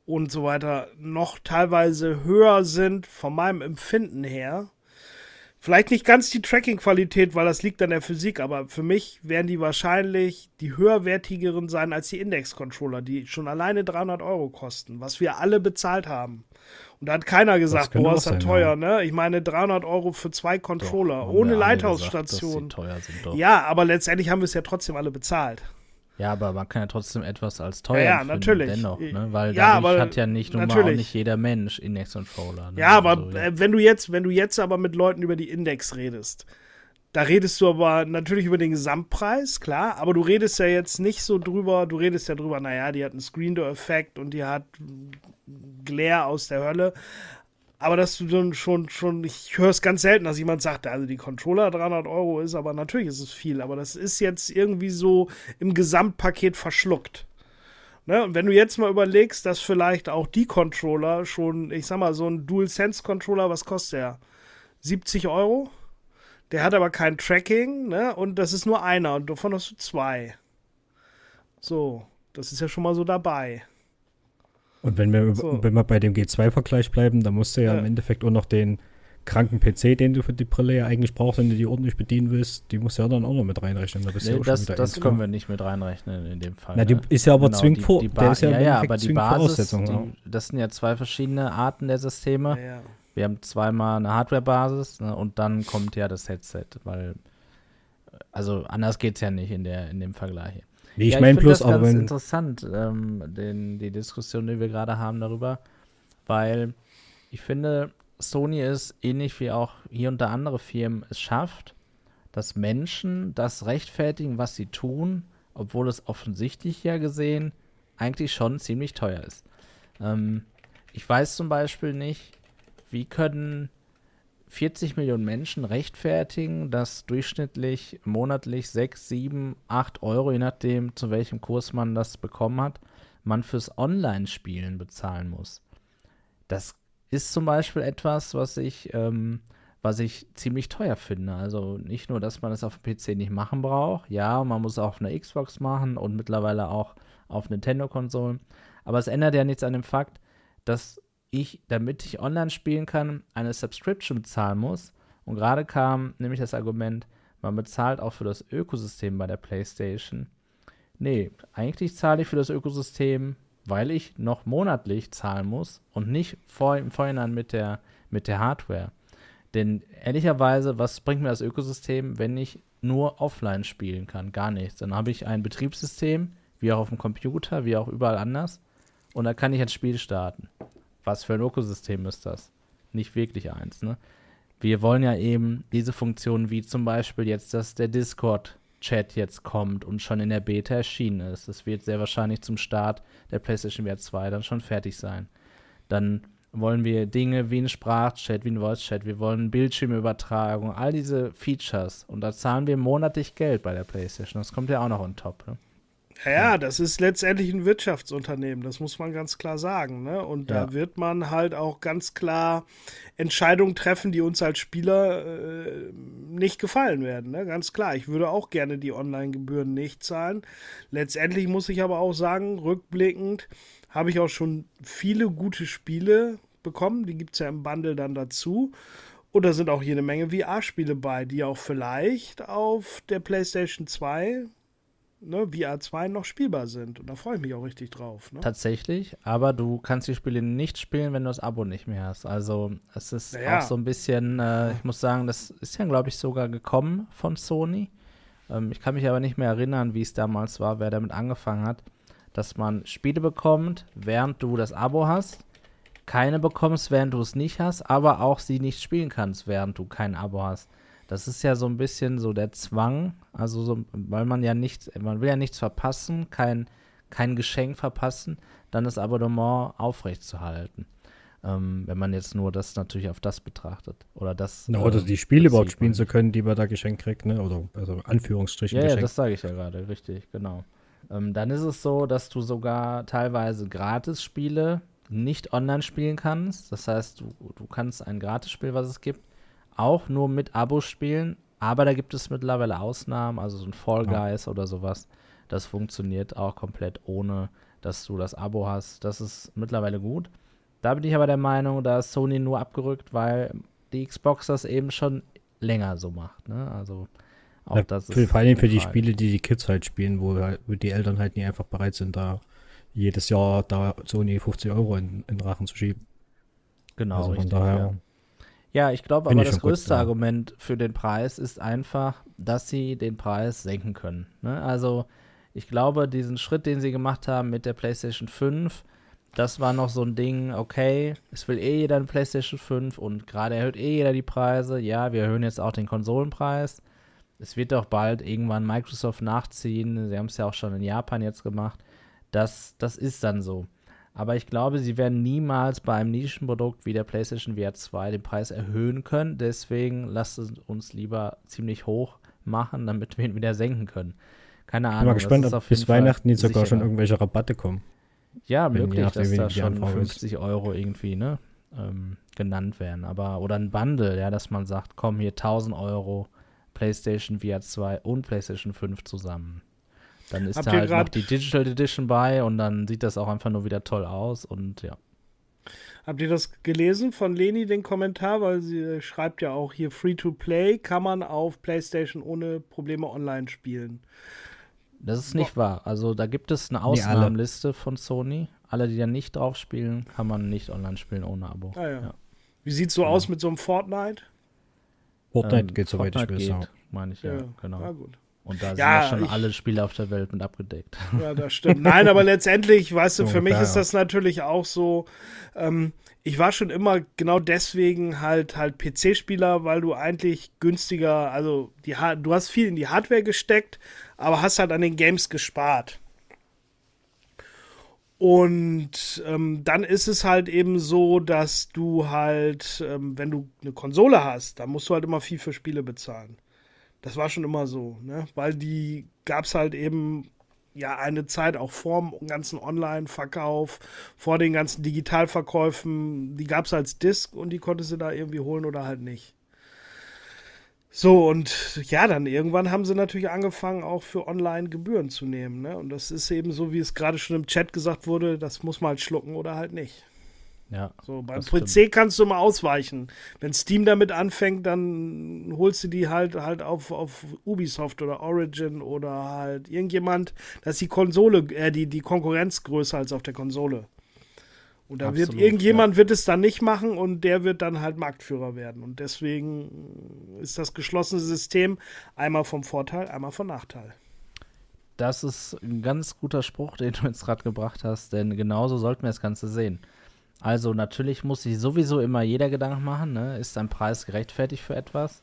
und so weiter noch teilweise höher sind von meinem Empfinden her. Vielleicht nicht ganz die Tracking-Qualität, weil das liegt an der Physik, aber für mich werden die wahrscheinlich die höherwertigeren sein als die Index-Controller, die schon alleine 300 Euro kosten, was wir alle bezahlt haben. Und da hat keiner gesagt, boah, ist das teuer, ja. ne? Ich meine, 300 Euro für zwei Controller, doch, ohne Lighthausstation. Ja, aber letztendlich haben wir es ja trotzdem alle bezahlt. Ja, aber man kann ja trotzdem etwas als teuer ja, ja natürlich. dennoch, ne? Weil ja, dadurch hat ja nicht nur auch nicht jeder Mensch Index-Controller. Ne? Ja, aber also, ja. Äh, wenn du jetzt, wenn du jetzt aber mit Leuten über die Index redest, da redest du aber natürlich über den Gesamtpreis, klar, aber du redest ja jetzt nicht so drüber, du redest ja drüber, naja, die hat einen Screen-Door-Effekt und die hat Glare aus der Hölle. Aber dass du dann schon, schon, ich höre es ganz selten, dass jemand sagt, also die Controller 300 Euro ist, aber natürlich ist es viel, aber das ist jetzt irgendwie so im Gesamtpaket verschluckt. Ne? Und wenn du jetzt mal überlegst, dass vielleicht auch die Controller schon, ich sag mal, so ein DualSense-Controller, was kostet der? 70 Euro? Der hat aber kein Tracking, ne? Und das ist nur einer und davon hast du zwei. So, das ist ja schon mal so dabei. Und wenn wir, so. wenn wir bei dem G2-Vergleich bleiben, dann musst du ja, ja, im Endeffekt auch noch den kranken PC, den du für die Brille ja eigentlich brauchst, wenn du die ordentlich bedienen willst, die musst du ja dann auch noch mit reinrechnen. Da bist nee, das das können wir nicht mit reinrechnen in dem Fall. Na, die ne? ist ja aber genau, zwingend vor. Die, die ja, ja, ja aber die Basis, die, das sind ja zwei verschiedene Arten der Systeme. Ja, ja. Wir haben zweimal eine Hardware-Basis ne, und dann kommt ja das Headset, weil also anders geht es ja nicht in, der, in dem Vergleich. Nee, ich ja, meine bloß, das aber ganz interessant, ähm, den, die Diskussion, die wir gerade haben darüber, weil ich finde, Sony ist ähnlich wie auch hier da andere Firmen es schafft, dass Menschen das rechtfertigen, was sie tun, obwohl es offensichtlich ja gesehen eigentlich schon ziemlich teuer ist. Ähm, ich weiß zum Beispiel nicht, wie können 40 Millionen Menschen rechtfertigen, dass durchschnittlich monatlich 6, 7, 8 Euro, je nachdem, zu welchem Kurs man das bekommen hat, man fürs Online-Spielen bezahlen muss. Das ist zum Beispiel etwas, was ich, ähm, was ich ziemlich teuer finde. Also nicht nur, dass man es auf dem PC nicht machen braucht, ja, man muss auch auf einer Xbox machen und mittlerweile auch auf Nintendo-Konsolen. Aber es ändert ja nichts an dem Fakt, dass ich, damit ich online spielen kann, eine Subscription bezahlen muss. Und gerade kam nämlich das Argument, man bezahlt auch für das Ökosystem bei der PlayStation. Nee, eigentlich zahle ich für das Ökosystem weil ich noch monatlich zahlen muss und nicht vor, im Vorhinein mit der, mit der Hardware. Denn ehrlicherweise, was bringt mir das Ökosystem, wenn ich nur offline spielen kann? Gar nichts. Dann habe ich ein Betriebssystem, wie auch auf dem Computer, wie auch überall anders, und da kann ich ein Spiel starten. Was für ein Ökosystem ist das? Nicht wirklich eins, ne? Wir wollen ja eben diese Funktionen wie zum Beispiel jetzt, dass der Discord Chat jetzt kommt und schon in der Beta erschienen ist. Es wird sehr wahrscheinlich zum Start der PlayStation VR 2 dann schon fertig sein. Dann wollen wir Dinge wie ein Sprachchat, wie ein Voice-Chat, wir wollen Bildschirmübertragung, all diese Features. Und da zahlen wir monatlich Geld bei der PlayStation. Das kommt ja auch noch on top. Ne? Ja, das ist letztendlich ein Wirtschaftsunternehmen, das muss man ganz klar sagen. Ne? Und ja. da wird man halt auch ganz klar Entscheidungen treffen, die uns als Spieler äh, nicht gefallen werden. Ne? Ganz klar, ich würde auch gerne die Online-Gebühren nicht zahlen. Letztendlich muss ich aber auch sagen, rückblickend habe ich auch schon viele gute Spiele bekommen. Die gibt es ja im Bundle dann dazu. Und da sind auch jede Menge VR-Spiele bei, die auch vielleicht auf der PlayStation 2 ne, VR 2 noch spielbar sind. Und da freue ich mich auch richtig drauf. Ne? Tatsächlich, aber du kannst die Spiele nicht spielen, wenn du das Abo nicht mehr hast. Also es ist naja. auch so ein bisschen, äh, ich muss sagen, das ist ja, glaube ich, sogar gekommen von Sony. Ähm, ich kann mich aber nicht mehr erinnern, wie es damals war, wer damit angefangen hat, dass man Spiele bekommt, während du das Abo hast. Keine bekommst, während du es nicht hast, aber auch sie nicht spielen kannst, während du kein Abo hast. Das ist ja so ein bisschen so der Zwang, also so, weil man ja nichts, man will ja nichts verpassen, kein, kein Geschenk verpassen, dann das Abonnement aufrechtzuerhalten. Ähm, wenn man jetzt nur das natürlich auf das betrachtet. Oder das. Na, oder äh, die Spiele überhaupt spielen zu können, die man da geschenkt kriegt, ne? Oder also Anführungsstrichen. Ja, ja das sage ich ja gerade, richtig, genau. Ähm, dann ist es so, dass du sogar teilweise Gratis-Spiele nicht online spielen kannst. Das heißt, du, du kannst ein Gratisspiel, was es gibt, auch nur mit Abos spielen, aber da gibt es mittlerweile Ausnahmen, also so ein Fall Guys ja. oder sowas. Das funktioniert auch komplett ohne, dass du das Abo hast. Das ist mittlerweile gut. Da bin ich aber der Meinung, da ist Sony nur abgerückt, weil die Xbox das eben schon länger so macht. Ne? Also auch ja, das für, ist vor allem für die Spiele, die die Kids halt spielen, wo, halt, wo die Eltern halt nicht einfach bereit sind, da jedes Jahr da Sony 50 Euro in, in Rachen zu schieben. Genau, also richtig, daher, ja. Ja, ich glaube aber das größte gut, Argument für den Preis ist einfach, dass sie den Preis senken können. Ne? Also ich glaube, diesen Schritt, den sie gemacht haben mit der PlayStation 5, das war noch so ein Ding, okay, es will eh jeder eine PlayStation 5 und gerade erhöht eh jeder die Preise. Ja, wir erhöhen jetzt auch den Konsolenpreis. Es wird doch bald irgendwann Microsoft nachziehen. Sie haben es ja auch schon in Japan jetzt gemacht. Das, das ist dann so. Aber ich glaube, sie werden niemals bei einem Nischenprodukt wie der PlayStation VR 2 den Preis erhöhen können. Deswegen lasst es uns lieber ziemlich hoch machen, damit wir ihn wieder senken können. Keine Ahnung. Ich bin mal gespannt, ob bis Weihnachten jetzt sogar schon irgendwelche Rabatte kommen. Ja, Wenn möglich, dass da schon 50 Euro irgendwie ne, ähm, genannt werden. Aber, oder ein Bundle, ja, dass man sagt, komm, hier 1000 Euro PlayStation VR 2 und PlayStation 5 zusammen. Dann ist Habt da halt noch die Digital Edition bei und dann sieht das auch einfach nur wieder toll aus und ja. Habt ihr das gelesen von Leni, den Kommentar? Weil sie schreibt ja auch hier Free-to-Play kann man auf PlayStation ohne Probleme online spielen. Das ist nicht wahr. Also da gibt es eine Ausnahmenliste von Sony. Alle, die da nicht drauf spielen, kann man nicht online spielen ohne Abo. Ah, ja. Ja. Wie sieht es so ja. aus mit so einem Fortnite? Fortnite ähm, geht soweit ich weiß. Meine ich, ja, genau. Na gut. Und da sind ja schon ich, alle Spiele auf der Welt mit abgedeckt. Ja, das stimmt. Nein, aber letztendlich, weißt du, für mich ist das natürlich auch so. Ähm, ich war schon immer genau deswegen halt halt PC-Spieler, weil du eigentlich günstiger, also die, du hast viel in die Hardware gesteckt, aber hast halt an den Games gespart. Und ähm, dann ist es halt eben so, dass du halt, ähm, wenn du eine Konsole hast, dann musst du halt immer viel für Spiele bezahlen. Das war schon immer so, ne? Weil die gab es halt eben ja eine Zeit auch vor dem ganzen Online-Verkauf, vor den ganzen Digitalverkäufen, die gab es als Disc und die konntest du da irgendwie holen oder halt nicht. So, und ja, dann irgendwann haben sie natürlich angefangen, auch für Online Gebühren zu nehmen. Ne? Und das ist eben so, wie es gerade schon im Chat gesagt wurde, das muss man halt schlucken oder halt nicht. Ja. So, beim PC stimmt. kannst du mal ausweichen. Wenn Steam damit anfängt, dann holst du die halt halt auf, auf Ubisoft oder Origin oder halt irgendjemand, da ist die Konsole, äh, die, die Konkurrenz größer als auf der Konsole. Und da wird irgendjemand ja. wird es dann nicht machen und der wird dann halt Marktführer werden. Und deswegen ist das geschlossene System einmal vom Vorteil, einmal vom Nachteil. Das ist ein ganz guter Spruch, den du jetzt gerade gebracht hast, denn genauso sollten wir das Ganze sehen. Also natürlich muss sich sowieso immer jeder Gedanken machen, ne? ist ein Preis gerechtfertigt für etwas?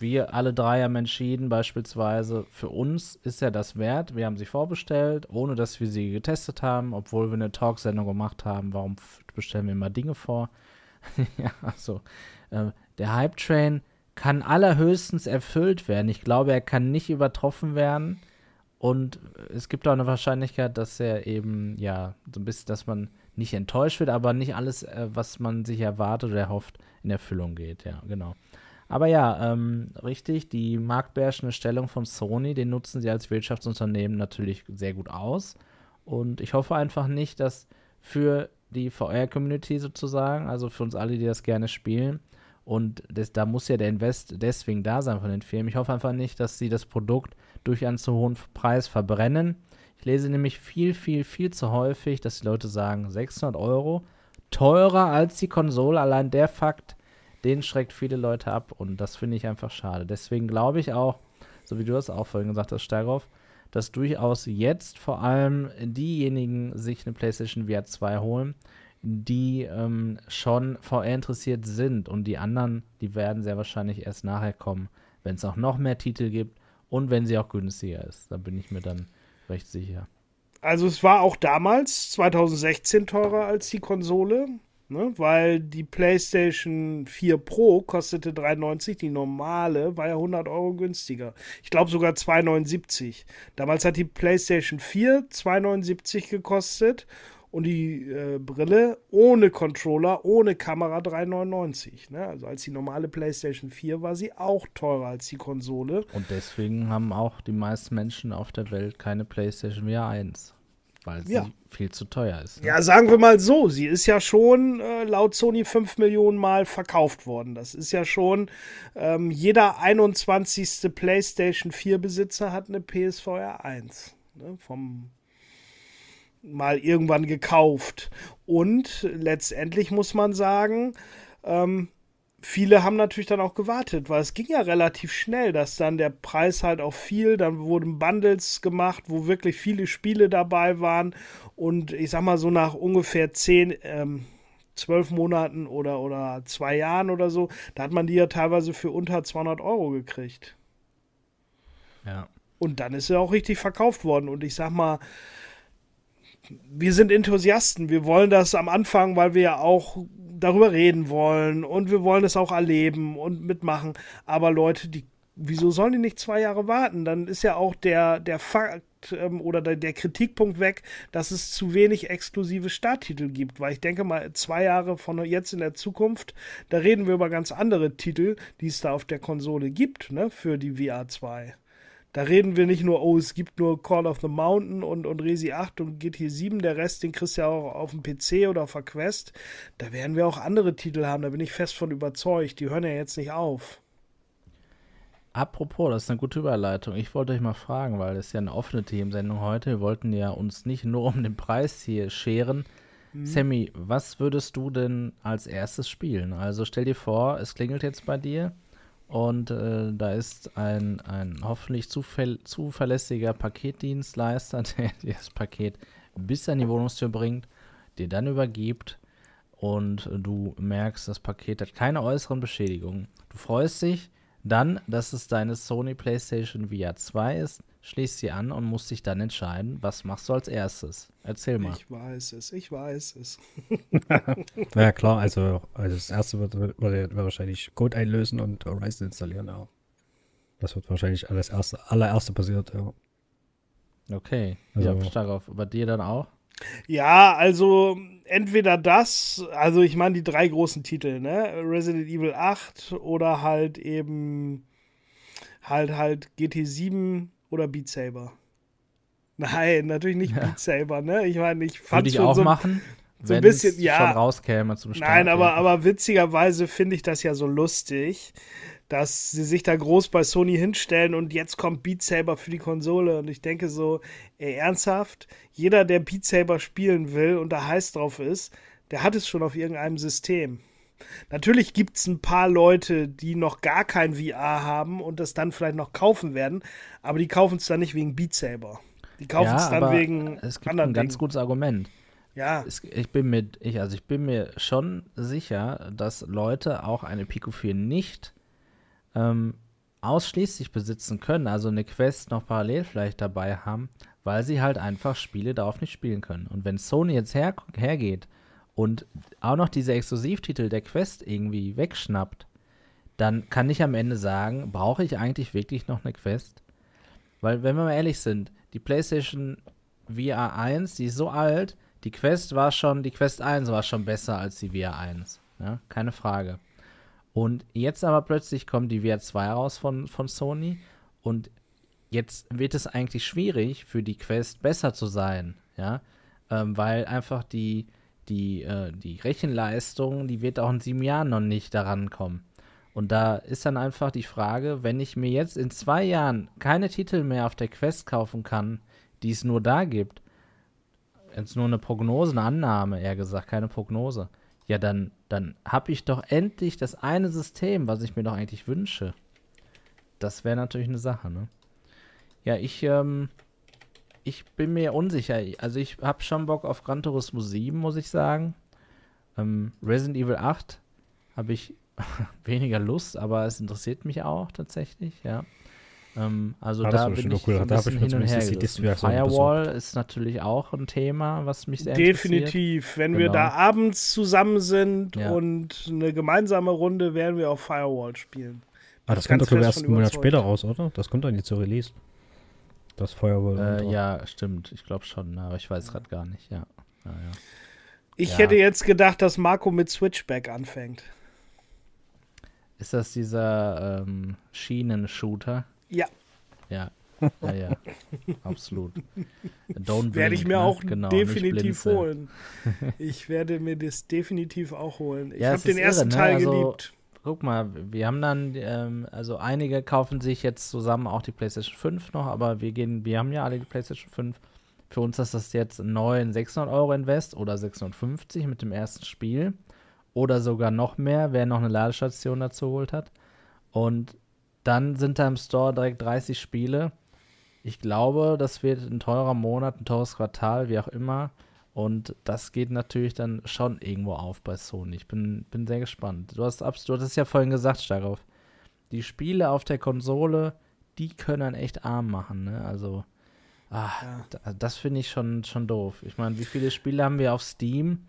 Wir alle drei haben entschieden, beispielsweise für uns ist ja das wert. Wir haben sie vorbestellt, ohne dass wir sie getestet haben, obwohl wir eine Talksendung gemacht haben. Warum bestellen wir immer Dinge vor? ja, also äh, der Hype Train kann allerhöchstens erfüllt werden. Ich glaube, er kann nicht übertroffen werden. Und es gibt auch eine Wahrscheinlichkeit, dass er eben, ja, so ein bisschen, dass man nicht enttäuscht wird, aber nicht alles, äh, was man sich erwartet oder erhofft, in Erfüllung geht. Ja, genau. Aber ja, ähm, richtig, die marktbeherrschende Stellung von Sony, den nutzen sie als Wirtschaftsunternehmen natürlich sehr gut aus. Und ich hoffe einfach nicht, dass für die VR-Community sozusagen, also für uns alle, die das gerne spielen, und das, da muss ja der Invest deswegen da sein von den Firmen. Ich hoffe einfach nicht, dass sie das Produkt durch einen zu hohen Preis verbrennen ich lese nämlich viel, viel, viel zu häufig, dass die Leute sagen, 600 Euro, teurer als die Konsole. Allein der Fakt, den schreckt viele Leute ab und das finde ich einfach schade. Deswegen glaube ich auch, so wie du das auch vorhin gesagt hast, Steigroff, dass durchaus jetzt vor allem diejenigen sich eine PlayStation VR 2 holen, die ähm, schon VR interessiert sind und die anderen, die werden sehr wahrscheinlich erst nachher kommen, wenn es auch noch mehr Titel gibt und wenn sie auch günstiger ist. Da bin ich mir dann recht sicher. Also es war auch damals, 2016, teurer als die Konsole, ne? weil die PlayStation 4 Pro kostete 3,90, die normale war ja 100 Euro günstiger. Ich glaube sogar 2,79. Damals hat die PlayStation 4 2,79 gekostet und die äh, Brille ohne Controller, ohne Kamera 3,99. Ne? Also als die normale PlayStation 4 war sie auch teurer als die Konsole. Und deswegen haben auch die meisten Menschen auf der Welt keine PlayStation VR 1. Weil sie ja. viel zu teuer ist. Ne? Ja, sagen wir mal so, sie ist ja schon äh, laut Sony 5 Millionen Mal verkauft worden. Das ist ja schon, ähm, jeder 21. PlayStation 4 Besitzer hat eine PSVR 1. Ne? Vom mal irgendwann gekauft. Und letztendlich muss man sagen, ähm, viele haben natürlich dann auch gewartet, weil es ging ja relativ schnell, dass dann der Preis halt auch fiel. Dann wurden Bundles gemacht, wo wirklich viele Spiele dabei waren. Und ich sag mal so nach ungefähr zehn, ähm, zwölf Monaten oder, oder zwei Jahren oder so, da hat man die ja teilweise für unter 200 Euro gekriegt. Ja. Und dann ist er auch richtig verkauft worden. Und ich sag mal, wir sind Enthusiasten. Wir wollen das am Anfang, weil wir ja auch darüber reden wollen und wir wollen es auch erleben und mitmachen. Aber Leute, die, wieso sollen die nicht zwei Jahre warten? Dann ist ja auch der, der Fakt ähm, oder der, der, Kritikpunkt weg, dass es zu wenig exklusive Starttitel gibt. Weil ich denke mal, zwei Jahre von jetzt in der Zukunft, da reden wir über ganz andere Titel, die es da auf der Konsole gibt, ne, für die VR 2. Da reden wir nicht nur, oh, es gibt nur Call of the Mountain und, und Resi 8 und GT 7, der Rest, den kriegst du ja auch auf dem PC oder auf der Quest. Da werden wir auch andere Titel haben, da bin ich fest von überzeugt. Die hören ja jetzt nicht auf. Apropos, das ist eine gute Überleitung. Ich wollte euch mal fragen, weil es ja eine offene Themensendung heute. Wir wollten ja uns nicht nur um den Preis hier scheren. Mhm. Sammy, was würdest du denn als erstes spielen? Also stell dir vor, es klingelt jetzt bei dir und äh, da ist ein, ein hoffentlich zuverlässiger Paketdienstleister, der dir das Paket bis an die Wohnungstür bringt, dir dann übergibt und du merkst, das Paket hat keine äußeren Beschädigungen. Du freust dich dann, dass es deine Sony PlayStation VR 2 ist, schließt sie an und musst dich dann entscheiden, was machst du als erstes? Erzähl mal. Ich weiß es, ich weiß es. ja, klar, also, also das erste wird, wird, wird, wahrscheinlich Code einlösen und Horizon installieren, ja. Das wird wahrscheinlich alles erste, allererste passiert, ja. Okay, also, ja, darauf. Bei dir dann auch? Ja, also entweder das, also ich meine die drei großen Titel, ne? Resident Evil 8 oder halt eben halt halt GT7 oder Beat Saber. Nein, natürlich nicht ja. Beat Saber, ne? Ich meine, ich fand Würde ich auch so, machen, so ein bisschen, ja. schon rauskäme zum Start. Nein, aber, aber witzigerweise finde ich das ja so lustig, dass sie sich da groß bei Sony hinstellen und jetzt kommt Beat Saber für die Konsole und ich denke so, ey, ernsthaft, jeder, der Beat Saber spielen will und da heiß drauf ist, der hat es schon auf irgendeinem System. Natürlich gibt es ein paar Leute, die noch gar kein VR haben und das dann vielleicht noch kaufen werden, aber die kaufen es dann nicht wegen Beat Saber. Die kaufen es dann wegen es gibt anderen ein ganz Dingen. gutes Argument. Ja. Es, ich bin mir, ich, also ich bin mir schon sicher, dass Leute auch eine Pico 4 nicht ähm, ausschließlich besitzen können, also eine Quest noch parallel vielleicht dabei haben, weil sie halt einfach Spiele darauf nicht spielen können. Und wenn Sony jetzt her, hergeht und auch noch diese Exklusivtitel der Quest irgendwie wegschnappt, dann kann ich am Ende sagen, brauche ich eigentlich wirklich noch eine Quest? Weil, wenn wir mal ehrlich sind, die PlayStation VR 1, die ist so alt, die Quest war schon, die Quest 1 war schon besser als die VR 1. Ja, keine Frage. Und jetzt aber plötzlich kommt die VR 2 raus von, von Sony und jetzt wird es eigentlich schwierig für die Quest besser zu sein, ja, ähm, weil einfach die, die, äh, die Rechenleistung, die wird auch in sieben Jahren noch nicht daran kommen. Und da ist dann einfach die Frage, wenn ich mir jetzt in zwei Jahren keine Titel mehr auf der Quest kaufen kann, die es nur da gibt, jetzt nur eine Prognose, eine Annahme, eher gesagt, keine Prognose, ja, dann, dann habe ich doch endlich das eine System, was ich mir doch eigentlich wünsche. Das wäre natürlich eine Sache, ne? Ja, ich, ähm, ich bin mir unsicher. Also ich habe schon Bock auf Gran Turismo 7, muss ich sagen. Ähm, Resident Evil 8 habe ich weniger Lust, aber es interessiert mich auch tatsächlich, ja. Ähm, also ah, da bin ich cool. ein bisschen hin und her Firewall so ist natürlich auch ein Thema, was mich sehr Definitiv. Wenn genau. wir da abends zusammen sind ja. und eine gemeinsame Runde, werden wir auch Firewall spielen. Ah, das kommt doch erst einen Monat später raus, oder? Das kommt doch nicht zur Release. Das Firewall. Äh, ja, stimmt. Ich glaube schon, aber ich weiß gerade gar nicht. Ja. ja, ja. Ich ja. hätte jetzt gedacht, dass Marco mit Switchback anfängt. Ist das dieser ähm, Schienen-Shooter? Ja. Ja, ja, ja. Absolut. Don't werde ich mir ne? auch genau, definitiv holen. ich werde mir das definitiv auch holen. Ich ja, habe den ersten irre, ne? Teil also, geliebt guck mal, wir haben dann, ähm, also einige kaufen sich jetzt zusammen auch die PlayStation 5 noch, aber wir gehen, wir haben ja alle die PlayStation 5. Für uns ist das jetzt neu ein 600 Euro Invest oder 650 mit dem ersten Spiel. Oder sogar noch mehr, wer noch eine Ladestation dazu geholt hat. Und dann sind da im Store direkt 30 Spiele. Ich glaube, das wird ein teurer Monat, ein teures Quartal, wie auch immer. Und das geht natürlich dann schon irgendwo auf bei Sony. Ich bin, bin sehr gespannt. Du hast, du hast es ja vorhin gesagt, Starov. Die Spiele auf der Konsole, die können dann echt arm machen. Ne? Also, ah, ja. das finde ich schon, schon doof. Ich meine, wie viele Spiele haben wir auf Steam,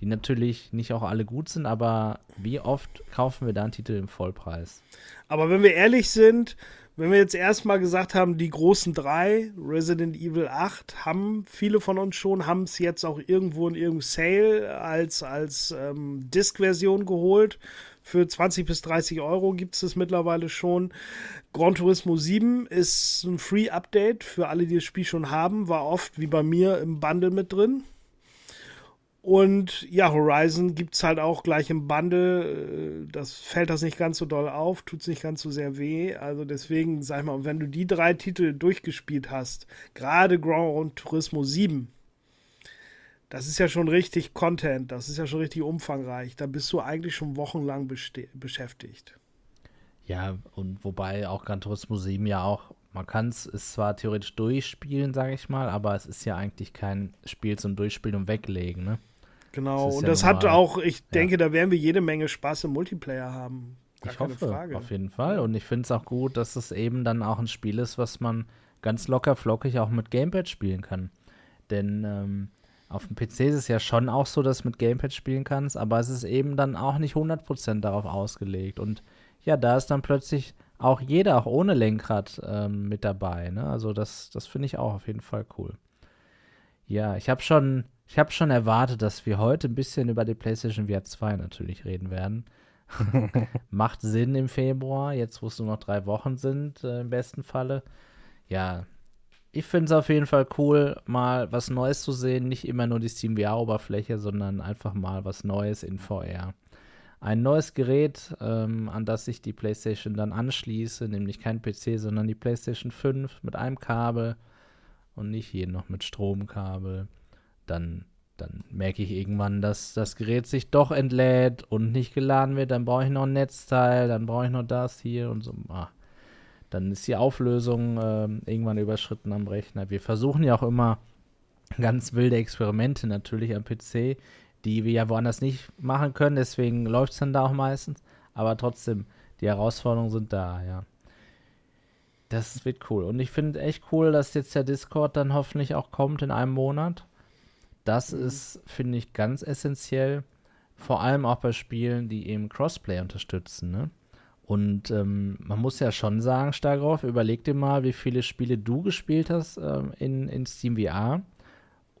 die natürlich nicht auch alle gut sind, aber wie oft kaufen wir da einen Titel im Vollpreis? Aber wenn wir ehrlich sind, wenn wir jetzt erstmal gesagt haben, die großen drei, Resident Evil 8, haben viele von uns schon, haben es jetzt auch irgendwo in irgendeinem Sale als, als ähm, Disk-Version geholt. Für 20 bis 30 Euro gibt es es mittlerweile schon. Gran Turismo 7 ist ein Free-Update für alle, die das Spiel schon haben. War oft wie bei mir im Bundle mit drin. Und ja, Horizon gibt es halt auch gleich im Bundle. Äh, das fällt das nicht ganz so doll auf, tut es nicht ganz so sehr weh. Also deswegen, sag ich mal, wenn du die drei Titel durchgespielt hast, gerade Grand Turismo 7, das ist ja schon richtig Content, das ist ja schon richtig umfangreich. Da bist du eigentlich schon wochenlang beschäftigt. Ja, und wobei auch Gran Turismo 7 ja auch, man kann es zwar theoretisch durchspielen, sage ich mal, aber es ist ja eigentlich kein Spiel zum Durchspielen und Weglegen, ne? Genau, das und ja das hat auch, ich denke, ja. da werden wir jede Menge Spaß im Multiplayer haben. Gar ich hoffe, Frage. auf jeden Fall. Und ich finde es auch gut, dass es eben dann auch ein Spiel ist, was man ganz locker flockig auch mit Gamepad spielen kann. Denn ähm, auf dem PC ist es ja schon auch so, dass du mit Gamepad spielen kannst, aber es ist eben dann auch nicht 100% darauf ausgelegt. Und ja, da ist dann plötzlich auch jeder, auch ohne Lenkrad, ähm, mit dabei. Ne? Also das, das finde ich auch auf jeden Fall cool. Ja, ich habe schon, ich habe schon erwartet, dass wir heute ein bisschen über die PlayStation VR 2 natürlich reden werden. Macht Sinn im Februar, jetzt wo es nur noch drei Wochen sind, äh, im besten Falle. Ja, ich finde es auf jeden Fall cool, mal was Neues zu sehen. Nicht immer nur die Steam VR-Oberfläche, sondern einfach mal was Neues in VR. Ein neues Gerät, ähm, an das ich die PlayStation dann anschließe, nämlich kein PC, sondern die PlayStation 5 mit einem Kabel und nicht hier noch mit Stromkabel dann, dann merke ich irgendwann, dass das Gerät sich doch entlädt und nicht geladen wird. Dann brauche ich noch ein Netzteil, dann brauche ich noch das hier und so. Ah. Dann ist die Auflösung äh, irgendwann überschritten am Rechner. Wir versuchen ja auch immer ganz wilde Experimente natürlich am PC, die wir ja woanders nicht machen können. Deswegen läuft es dann da auch meistens. Aber trotzdem, die Herausforderungen sind da, ja. Das wird cool. Und ich finde echt cool, dass jetzt der Discord dann hoffentlich auch kommt in einem Monat. Das mhm. ist, finde ich, ganz essentiell. Vor allem auch bei Spielen, die eben Crossplay unterstützen. Ne? Und ähm, man muss ja schon sagen, Stargroff, überleg dir mal, wie viele Spiele du gespielt hast ähm, in, in Steam VR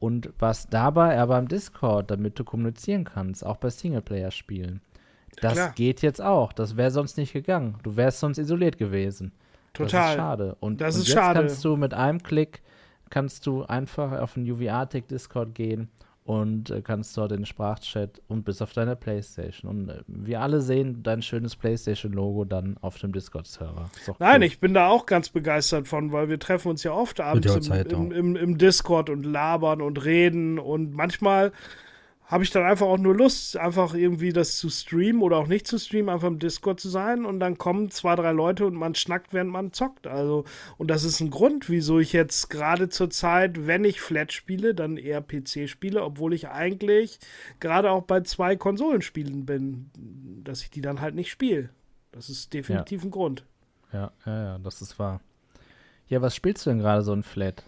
und was dabei aber im Discord, damit du kommunizieren kannst, auch bei Singleplayer-Spielen. Das ja, geht jetzt auch. Das wäre sonst nicht gegangen. Du wärst sonst isoliert gewesen. Total. Das ist schade. Und, das und jetzt schade. kannst du mit einem Klick kannst du einfach auf den UVR-Tech Discord gehen und äh, kannst dort in den Sprachchat und bis auf deine Playstation. Und äh, wir alle sehen dein schönes Playstation-Logo dann auf dem Discord-Server. Nein, cool. ich bin da auch ganz begeistert von, weil wir treffen uns ja oft abends im, im, im, im, Discord und labern und reden und manchmal habe ich dann einfach auch nur Lust, einfach irgendwie das zu streamen oder auch nicht zu streamen, einfach im Discord zu sein und dann kommen zwei, drei Leute und man schnackt, während man zockt. Also, und das ist ein Grund, wieso ich jetzt gerade zur Zeit, wenn ich Flat spiele, dann eher PC spiele, obwohl ich eigentlich gerade auch bei zwei Konsolenspielen bin, dass ich die dann halt nicht spiele. Das ist definitiv ja. ein Grund. Ja, ja, ja, das ist wahr. Ja, was spielst du denn gerade so ein Flat?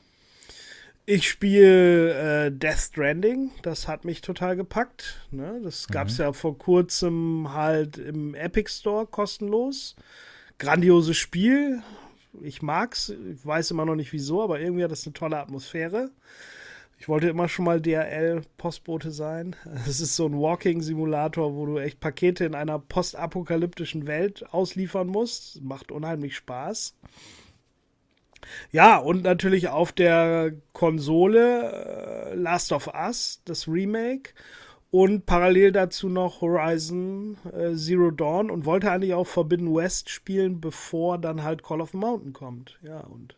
Ich spiele äh, Death Stranding, das hat mich total gepackt. Ne? Das gab es mhm. ja vor kurzem halt im Epic Store kostenlos. Grandioses Spiel. Ich mag's. Ich weiß immer noch nicht wieso, aber irgendwie hat das eine tolle Atmosphäre. Ich wollte immer schon mal DRL-Postbote sein. Es ist so ein Walking-Simulator, wo du echt Pakete in einer postapokalyptischen Welt ausliefern musst. Macht unheimlich Spaß. Ja, und natürlich auf der Konsole äh, Last of Us, das Remake. Und parallel dazu noch Horizon äh, Zero Dawn und wollte eigentlich auch Forbidden West spielen, bevor dann halt Call of the Mountain kommt. Ja, und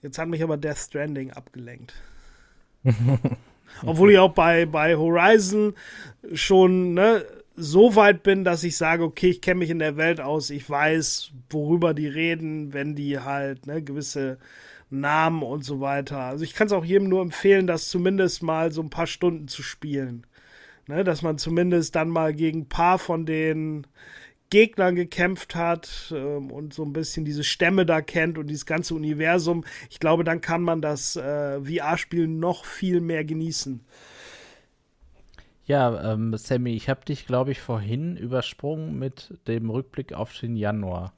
jetzt hat mich aber Death Stranding abgelenkt. Obwohl ich auch bei, bei Horizon schon, ne, so weit bin, dass ich sage, okay, ich kenne mich in der Welt aus, ich weiß, worüber die reden, wenn die halt ne, gewisse Namen und so weiter. Also ich kann es auch jedem nur empfehlen, das zumindest mal so ein paar Stunden zu spielen. Ne, dass man zumindest dann mal gegen ein paar von den Gegnern gekämpft hat ähm, und so ein bisschen diese Stämme da kennt und dieses ganze Universum. Ich glaube, dann kann man das äh, VR-Spiel noch viel mehr genießen. Ja, ähm, Sammy, ich habe dich, glaube ich, vorhin übersprungen mit dem Rückblick auf den Januar.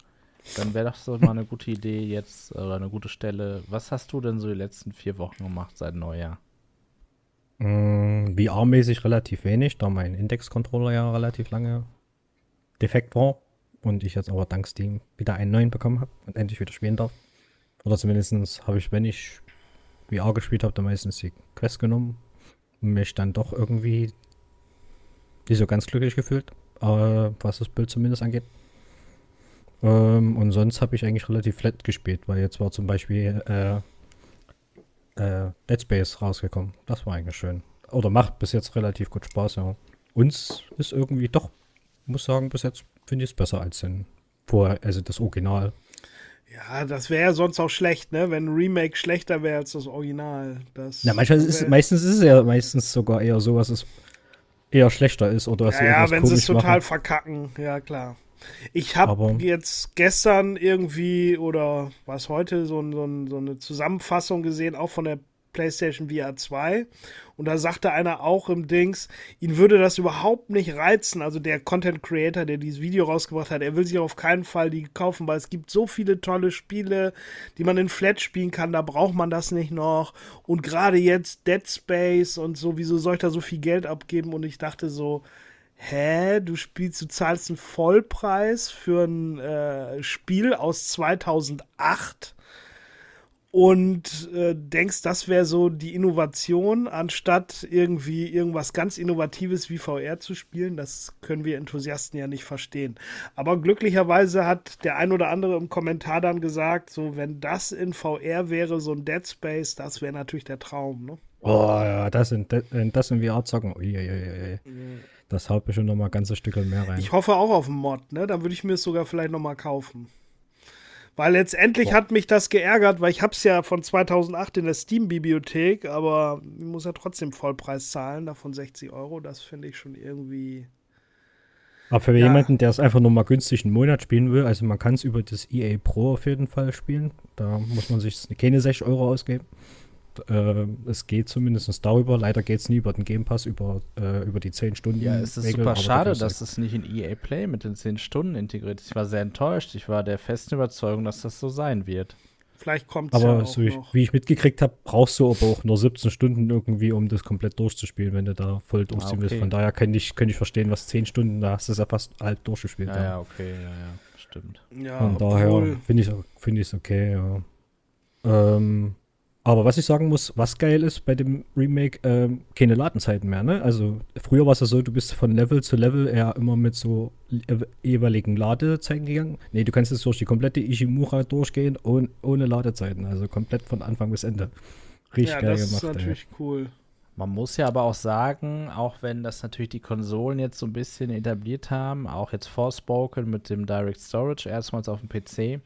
dann wäre das doch mal eine gute Idee jetzt oder eine gute Stelle. Was hast du denn so die letzten vier Wochen gemacht seit Neujahr? Mm, VR-mäßig relativ wenig, da mein Index-Controller ja relativ lange defekt war und ich jetzt aber dank Steam wieder einen neuen bekommen habe und endlich wieder spielen darf. Oder zumindest habe ich, wenn ich VR gespielt habe, dann meistens die Quest genommen und mich dann doch irgendwie nicht so ganz glücklich gefühlt, äh, was das Bild zumindest angeht. Ähm, und sonst habe ich eigentlich relativ flat gespielt, weil jetzt war zum Beispiel äh, äh, Dead Space rausgekommen. Das war eigentlich schön. Oder macht bis jetzt relativ gut Spaß, ja. Uns ist irgendwie doch, muss sagen, bis jetzt finde ich es besser als den vorher, also das Original. Ja, das wäre ja sonst auch schlecht, ne? Wenn ein Remake schlechter wäre als das Original. Das Na, manchmal ist, meistens ist es ja meistens sogar eher so, was es eher schlechter ist oder was ja, ja, wenn sie es total machen. verkacken, ja klar. Ich habe jetzt gestern irgendwie oder was heute so, so, so eine Zusammenfassung gesehen, auch von der PlayStation VR 2. Und da sagte einer auch im Dings, ihn würde das überhaupt nicht reizen. Also der Content Creator, der dieses Video rausgebracht hat, er will sich auf keinen Fall die kaufen, weil es gibt so viele tolle Spiele, die man in Flat spielen kann. Da braucht man das nicht noch. Und gerade jetzt Dead Space und so, wieso soll ich da so viel Geld abgeben? Und ich dachte so, hä, du spielst, du zahlst einen Vollpreis für ein äh, Spiel aus 2008 und äh, denkst, das wäre so die Innovation, anstatt irgendwie irgendwas ganz Innovatives wie VR zu spielen. Das können wir Enthusiasten ja nicht verstehen. Aber glücklicherweise hat der ein oder andere im Kommentar dann gesagt, so wenn das in VR wäre, so ein Dead Space, das wäre natürlich der Traum. Ne? Oh ja, das in, das in VR zocken. Uiuiui. Das haut mir schon noch mal ein ganzes Stück mehr rein. Ich hoffe auch auf einen Mod, ne? Dann würde ich mir es sogar vielleicht noch mal kaufen. Weil letztendlich Boah. hat mich das geärgert, weil ich habe es ja von 2008 in der Steam-Bibliothek, aber ich muss ja trotzdem Vollpreis zahlen, davon 60 Euro. Das finde ich schon irgendwie. Aber für ja. jemanden, der es einfach nur mal günstig einen Monat spielen will, also man kann es über das EA Pro auf jeden Fall spielen. Da muss man sich keine 60 Euro ausgeben. Äh, es geht zumindest darüber. Leider geht es nie über den Game Pass, über, äh, über die 10 Stunden. Ja, es ist super schade, dass es nicht in EA Play mit den 10 Stunden integriert ist. Ich war sehr enttäuscht. Ich war der festen Überzeugung, dass das so sein wird. Vielleicht kommt es ja auch so ich, wie ich mitgekriegt habe, brauchst du aber auch nur 17 Stunden irgendwie, um das komplett durchzuspielen, wenn du da voll durchziehen ah, okay. willst. Von daher kann ich, kann ich verstehen, was 10 Stunden, da hast du es ja fast halb durchgespielt. Ja, ja, okay, ja, ja, stimmt. Ja, Von daher finde ich es find okay, ja. Ähm, aber was ich sagen muss, was geil ist bei dem Remake, ähm, keine Ladenzeiten mehr, ne? Also früher war es ja so, du bist von Level zu Level eher immer mit so jeweiligen Ladezeiten gegangen. Nee, du kannst jetzt durch die komplette Ishimura durchgehen ohne, ohne Ladezeiten. Also komplett von Anfang bis Ende. Richtig ja, geil gemacht. Das ist natürlich ey. cool. Man muss ja aber auch sagen, auch wenn das natürlich die Konsolen jetzt so ein bisschen etabliert haben, auch jetzt Forspoken mit dem Direct Storage erstmals auf dem PC,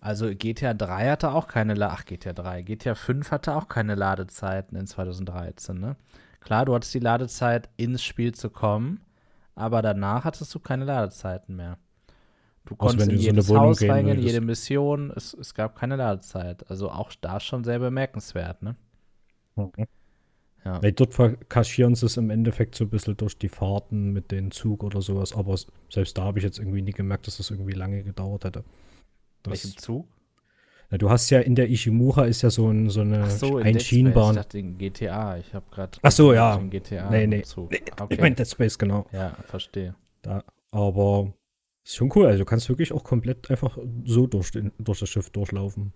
also GTA 3 hatte auch keine La Ach, GTA 3. GTA 5 hatte auch keine Ladezeiten in 2013, ne? Klar, du hattest die Ladezeit, ins Spiel zu kommen, aber danach hattest du keine Ladezeiten mehr. Du also konntest in jedes so Haus reingehen, jede Mission, es, es gab keine Ladezeit. Also auch da schon sehr bemerkenswert, ne? Okay. Ja. Weil dort kaschieren sie es im Endeffekt so ein bisschen durch die Fahrten mit dem Zug oder sowas, aber selbst da habe ich jetzt irgendwie nie gemerkt, dass das irgendwie lange gedauert hätte. Das, Welchem Zug? Na, du hast ja in der Ishimura ist ja so, ein, so eine Ach so, ein Schienenbahn. Ich dachte in GTA. Ich habe gerade. Ach so, ja. GTA nee, nee. nee okay. Ich meine Dead Space, genau. Ja, verstehe. Da, aber ist schon cool. Also du kannst wirklich auch komplett einfach so durch, den, durch das Schiff durchlaufen.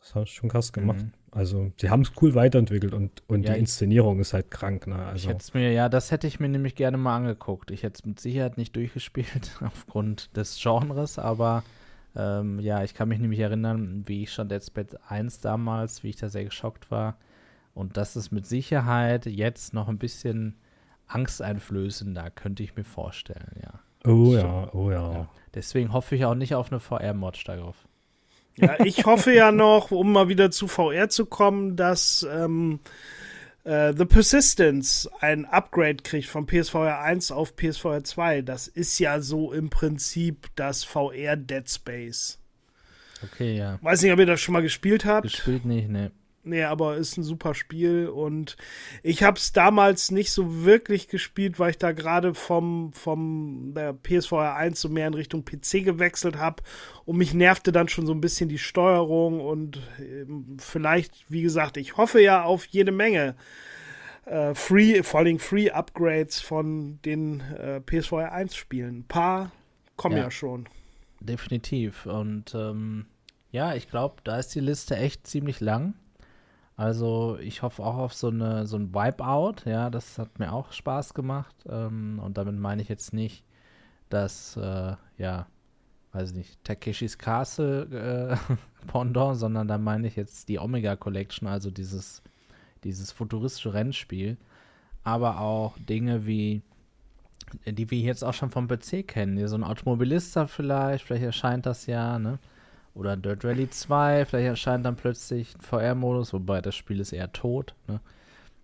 Das hast du schon krass gemacht. Mhm. Also, sie haben es cool weiterentwickelt und, und ja, die Inszenierung ist halt krank. Ne? Also. Ich mir, ja, das hätte ich mir nämlich gerne mal angeguckt. Ich hätte es mit Sicherheit nicht durchgespielt aufgrund des Genres, aber ähm, ja, ich kann mich nämlich erinnern, wie ich schon Dead Space 1 damals, wie ich da sehr geschockt war. Und das ist mit Sicherheit jetzt noch ein bisschen angsteinflößender, könnte ich mir vorstellen, ja. Oh ja, oh ja. ja. Deswegen hoffe ich auch nicht auf eine VR-Mod darauf. Ja, ich hoffe ja noch, um mal wieder zu VR zu kommen, dass ähm, äh, The Persistence ein Upgrade kriegt von PSVR 1 auf PSVR 2. Das ist ja so im Prinzip das VR Dead Space. Okay, ja. Weiß nicht, ob ihr das schon mal gespielt habt. Gespielt nicht, ne. Nee, aber ist ein super Spiel und ich habe es damals nicht so wirklich gespielt, weil ich da gerade vom, vom der PSVR 1 so mehr in Richtung PC gewechselt habe und mich nervte dann schon so ein bisschen die Steuerung und ähm, vielleicht, wie gesagt, ich hoffe ja auf jede Menge äh, Free, vor allem Free Upgrades von den äh, PSVR 1 Spielen. Ein paar kommen ja, ja schon. Definitiv und ähm, ja, ich glaube, da ist die Liste echt ziemlich lang. Also ich hoffe auch auf so, eine, so ein Wipeout. Ja, das hat mir auch Spaß gemacht. Ähm, und damit meine ich jetzt nicht, dass, äh, ja, weiß ich nicht, Takeshis Castle äh, Pendant, sondern da meine ich jetzt die Omega Collection, also dieses, dieses futuristische Rennspiel. Aber auch Dinge wie, die wir jetzt auch schon vom PC kennen. So ein Automobilista vielleicht, vielleicht erscheint das ja, ne? Oder Dirt Rally 2, vielleicht erscheint dann plötzlich ein VR-Modus, wobei das Spiel ist eher tot. Ne?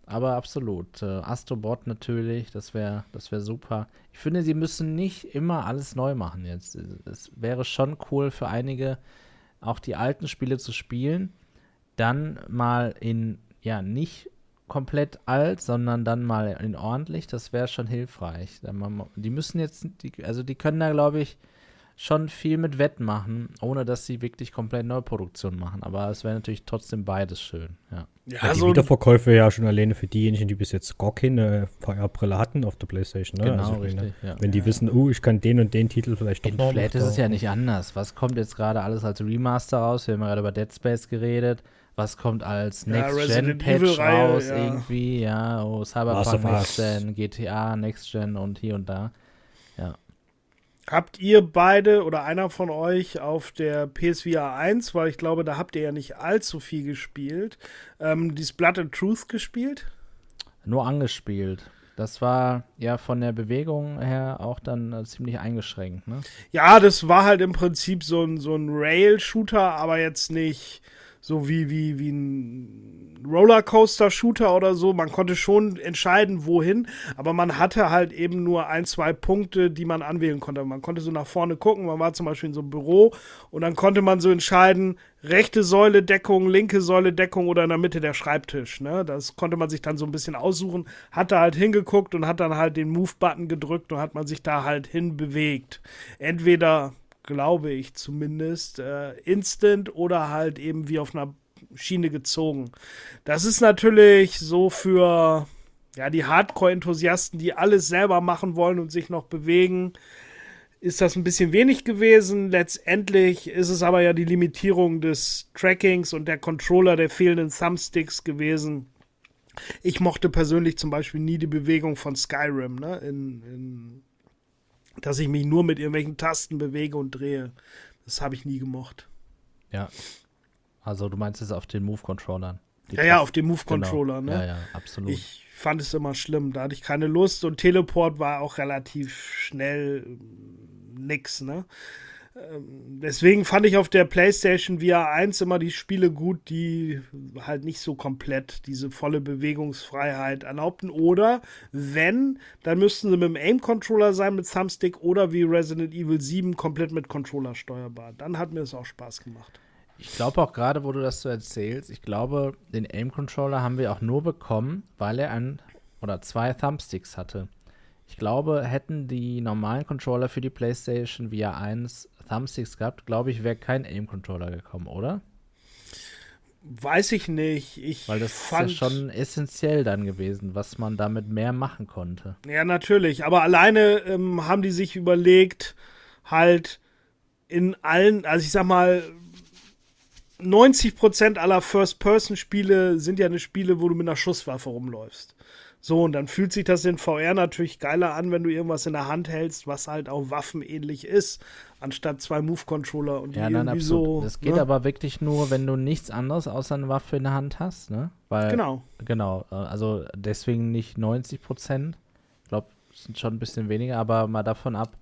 Aber absolut. Äh, Astrobot natürlich, das wäre das wär super. Ich finde, sie müssen nicht immer alles neu machen jetzt. Es wäre schon cool für einige, auch die alten Spiele zu spielen. Dann mal in, ja, nicht komplett alt, sondern dann mal in ordentlich. Das wäre schon hilfreich. Die müssen jetzt, die, also die können da, glaube ich, schon viel mit wettmachen, ohne dass sie wirklich komplett Neuproduktion machen. Aber es wäre natürlich trotzdem beides schön, ja. Ja, ja die so Wiederverkäufe ja schon alleine für diejenigen, die bis jetzt gar keine VR-Brille hatten auf der Playstation. Ne? Genau, also richtig, ne? ja. Wenn die ja, wissen, oh, ich kann den und den Titel vielleicht doch noch Vielleicht ist es ja nicht anders. Was kommt jetzt gerade alles als Remaster raus? Wir haben gerade über Dead Space geredet. Was kommt als Next-Gen-Patch raus irgendwie? Ja, oh, Cyberpunk Next-Gen, GTA Next-Gen und hier und da. Habt ihr beide oder einer von euch auf der PSVR 1, weil ich glaube, da habt ihr ja nicht allzu viel gespielt, ähm, dieses Blood and Truth gespielt? Nur angespielt. Das war ja von der Bewegung her auch dann äh, ziemlich eingeschränkt, ne? Ja, das war halt im Prinzip so ein, so ein Rail-Shooter, aber jetzt nicht so wie, wie, wie ein Rollercoaster-Shooter oder so. Man konnte schon entscheiden, wohin, aber man hatte halt eben nur ein, zwei Punkte, die man anwählen konnte. Man konnte so nach vorne gucken, man war zum Beispiel in so einem Büro und dann konnte man so entscheiden, rechte Säule Deckung, linke Säule Deckung oder in der Mitte der Schreibtisch. Ne? Das konnte man sich dann so ein bisschen aussuchen, hat da halt hingeguckt und hat dann halt den Move-Button gedrückt und hat man sich da halt hinbewegt. Entweder glaube ich zumindest, äh, instant oder halt eben wie auf einer Schiene gezogen. Das ist natürlich so für ja, die Hardcore-Enthusiasten, die alles selber machen wollen und sich noch bewegen, ist das ein bisschen wenig gewesen. Letztendlich ist es aber ja die Limitierung des Trackings und der Controller der fehlenden Thumbsticks gewesen. Ich mochte persönlich zum Beispiel nie die Bewegung von Skyrim, ne? In, in dass ich mich nur mit irgendwelchen Tasten bewege und drehe. Das habe ich nie gemocht. Ja. Also du meinst es auf den Move-Controllern? Ja, ja, auf den Move-Controller, genau. ne? Ja, ja, absolut. Ich fand es immer schlimm. Da hatte ich keine Lust und Teleport war auch relativ schnell nix, ne? Ähm, deswegen fand ich auf der PlayStation VR 1 immer die Spiele gut, die halt nicht so komplett diese volle Bewegungsfreiheit erlaubten. Oder wenn, dann müssten sie mit dem Aim-Controller sein, mit Thumbstick oder wie Resident Evil 7 komplett mit Controller steuerbar. Dann hat mir es auch Spaß gemacht. Ich glaube auch gerade, wo du das so erzählst, ich glaube, den Aim-Controller haben wir auch nur bekommen, weil er ein oder zwei Thumbsticks hatte. Ich glaube, hätten die normalen Controller für die PlayStation VR 1 Thumbsticks gehabt, glaube ich, wäre kein Aim-Controller gekommen, oder? Weiß ich nicht. Ich Weil das fand, ist ja schon essentiell dann gewesen, was man damit mehr machen konnte. Ja, natürlich. Aber alleine ähm, haben die sich überlegt, halt in allen, also ich sag mal, 90% aller First-Person-Spiele sind ja eine Spiele, wo du mit einer Schusswaffe rumläufst. So, und dann fühlt sich das in VR natürlich geiler an, wenn du irgendwas in der Hand hältst, was halt auch waffenähnlich ist, anstatt zwei Move-Controller und die ja, nein, irgendwie so. Das geht ne? aber wirklich nur, wenn du nichts anderes außer eine Waffe in der Hand hast, ne? Weil, genau. Genau, äh, also deswegen nicht 90 Prozent. Ich glaube, es sind schon ein bisschen weniger, aber mal davon ab,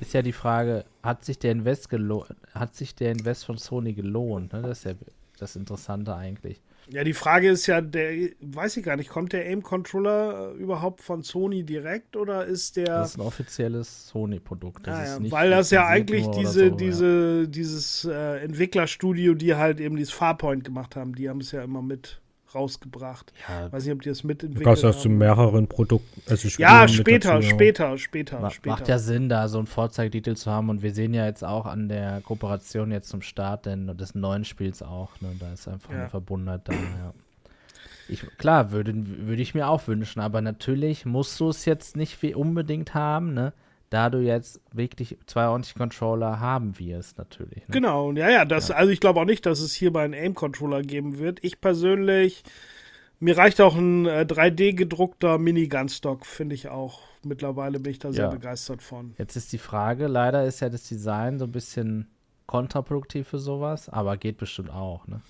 ist ja die Frage, hat sich der Invest gelohnt, hat sich der Invest von Sony gelohnt? Ne? Das ist ja das Interessante eigentlich. Ja, die Frage ist ja, der, weiß ich gar nicht, kommt der Aim-Controller überhaupt von Sony direkt oder ist der. Das ist ein offizielles Sony-Produkt. Ah, ja, weil das ja eigentlich diese, so, diese, ja. dieses äh, Entwicklerstudio, die halt eben dieses Farpoint gemacht haben, die haben es ja immer mit rausgebracht. Ja, Weiß nicht, ob die das mitentwickelt haben. Du hast zu mehreren Produkten. Also ja, später, dazu, später, später, Ma später. Macht ja Sinn, da so einen Vorzeigetitel zu haben. Und wir sehen ja jetzt auch an der Kooperation jetzt zum Start denn des neuen Spiels auch. Ne? Da ist einfach ja. eine Verbundenheit da. Ja. Ich, klar, würde, würde ich mir auch wünschen, aber natürlich musst du es jetzt nicht wie unbedingt haben, ne? Da du jetzt wirklich zwei ordentliche Controller haben wirst, natürlich. Ne? Genau, ja, ja, das, ja. also ich glaube auch nicht, dass es hierbei einen Aim-Controller geben wird. Ich persönlich, mir reicht auch ein äh, 3D gedruckter Mini-Gunstock, finde ich auch. Mittlerweile bin ich da sehr ja. begeistert von. Jetzt ist die Frage, leider ist ja das Design so ein bisschen kontraproduktiv für sowas, aber geht bestimmt auch, ne?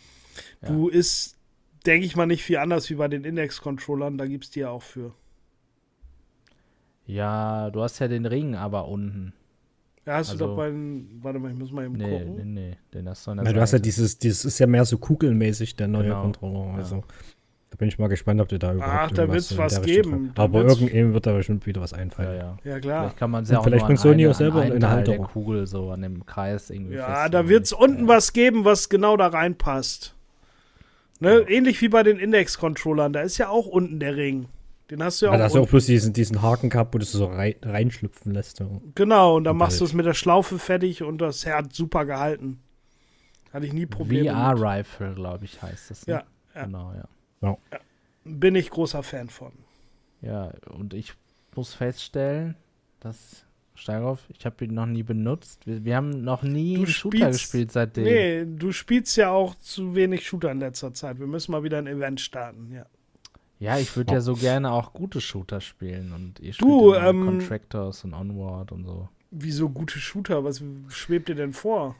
Ja. Du ist, denke ich mal, nicht viel anders wie bei den Index-Controllern, da gibt es die ja auch für. Ja, du hast ja den Ring aber unten. Ja, hast also, du doch bei warte mal, ich muss mal eben nee, gucken. Nee, nee, den hast du an der ja, Du hast ja dieses, dieses ist ja mehr so kugelmäßig, der neue genau. Controller. Also, ja. da bin ich mal gespannt, ob du da überhaupt Ach, da wird es was geben. Aber irgendjemand wird da bestimmt wieder was einfallen. Ja, ja. ja klar. Vielleicht kann man es ja auch vielleicht von Sony auch selber in der Halterung. der Kugel so an dem Kreis irgendwie Ja, da wird es unten was geben, was genau da reinpasst. Ne? Ähnlich wie bei den Index-Controllern, da ist ja auch unten der Ring. Den hast du ja, ja auch. Da hast du auch bloß diesen, diesen Haken gehabt, wo du es so rein, reinschlüpfen lässt. Genau, und dann machst du es mit der Schlaufe fertig und das hat super gehalten. Hatte ich nie Probleme. VR-Rifle, glaube ich, heißt das. Ne? Ja, ja. Genau, ja. ja. Bin ich großer Fan von. Ja, und ich muss feststellen, dass Steigerhoff, ich habe ihn noch nie benutzt. Wir, wir haben noch nie du Shooter spielst, gespielt seitdem. Nee, du spielst ja auch zu wenig Shooter in letzter Zeit. Wir müssen mal wieder ein Event starten, ja. Ja, ich würde oh. ja so gerne auch gute Shooter spielen und ihr spielt du, ähm, Contractors und Onward und so. Wieso gute Shooter? Was schwebt dir denn vor?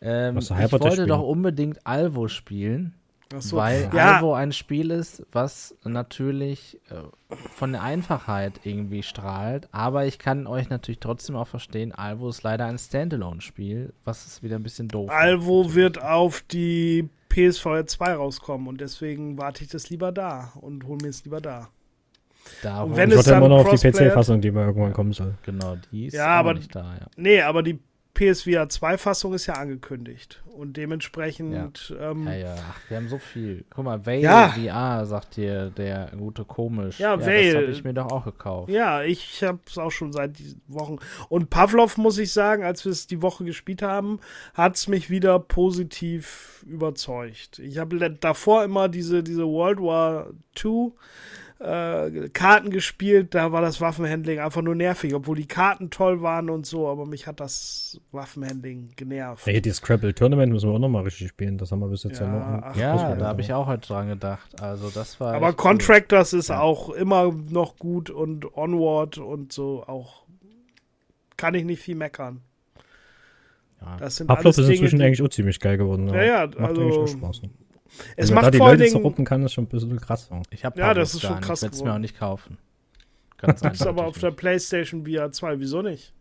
Ähm, ich wollte spielen? doch unbedingt Alvo spielen, so. weil ja. Alvo ein Spiel ist, was natürlich äh, von der Einfachheit irgendwie strahlt, aber ich kann euch natürlich trotzdem auch verstehen, Alvo ist leider ein Standalone-Spiel, was ist wieder ein bisschen doof. Alvo wird auf die PSVR 2 rauskommen und deswegen warte ich das lieber da und hole mir es lieber da. Da, und wenn ich es dann immer noch auf die PC-Fassung, die mal irgendwann kommen soll. Genau, die ist ja, aber nicht da, ja. Nee, aber die PSVR 2 Fassung ist ja angekündigt. Und dementsprechend. Ja, ähm, ja, ja. Ach, wir haben so viel. Guck mal, Vale ja. VR, sagt hier der gute komisch. Ja, ja Vale. Das habe ich mir doch auch gekauft. Ja, ich habe es auch schon seit Wochen. Und Pavlov, muss ich sagen, als wir es die Woche gespielt haben, hat es mich wieder positiv überzeugt. Ich habe davor immer diese, diese World War II äh, Karten gespielt, da war das Waffenhandling einfach nur nervig, obwohl die Karten toll waren und so, aber mich hat das Waffenhandling genervt. Hey, das Scrabble Tournament müssen wir auch nochmal richtig spielen, das haben wir bis jetzt ja, ja noch. Ja, da habe ich auch heute dran gedacht. Also das war. Aber Contractors cool. ist ja. auch immer noch gut und Onward und so auch. Kann ich nicht viel meckern. Ja. Das sind Pavlov ist inzwischen Dinge, eigentlich auch ziemlich geil geworden. Ja, ja, Macht also. Spaß. Es Wenn macht da die vor Leute Dingen, zerruppen kann, ist schon ein bisschen krass. Ich habe ja, das ist schon krass. Ich werde es mir auch nicht kaufen. Ganz das ist aber auf der PlayStation VR 2. Wieso nicht?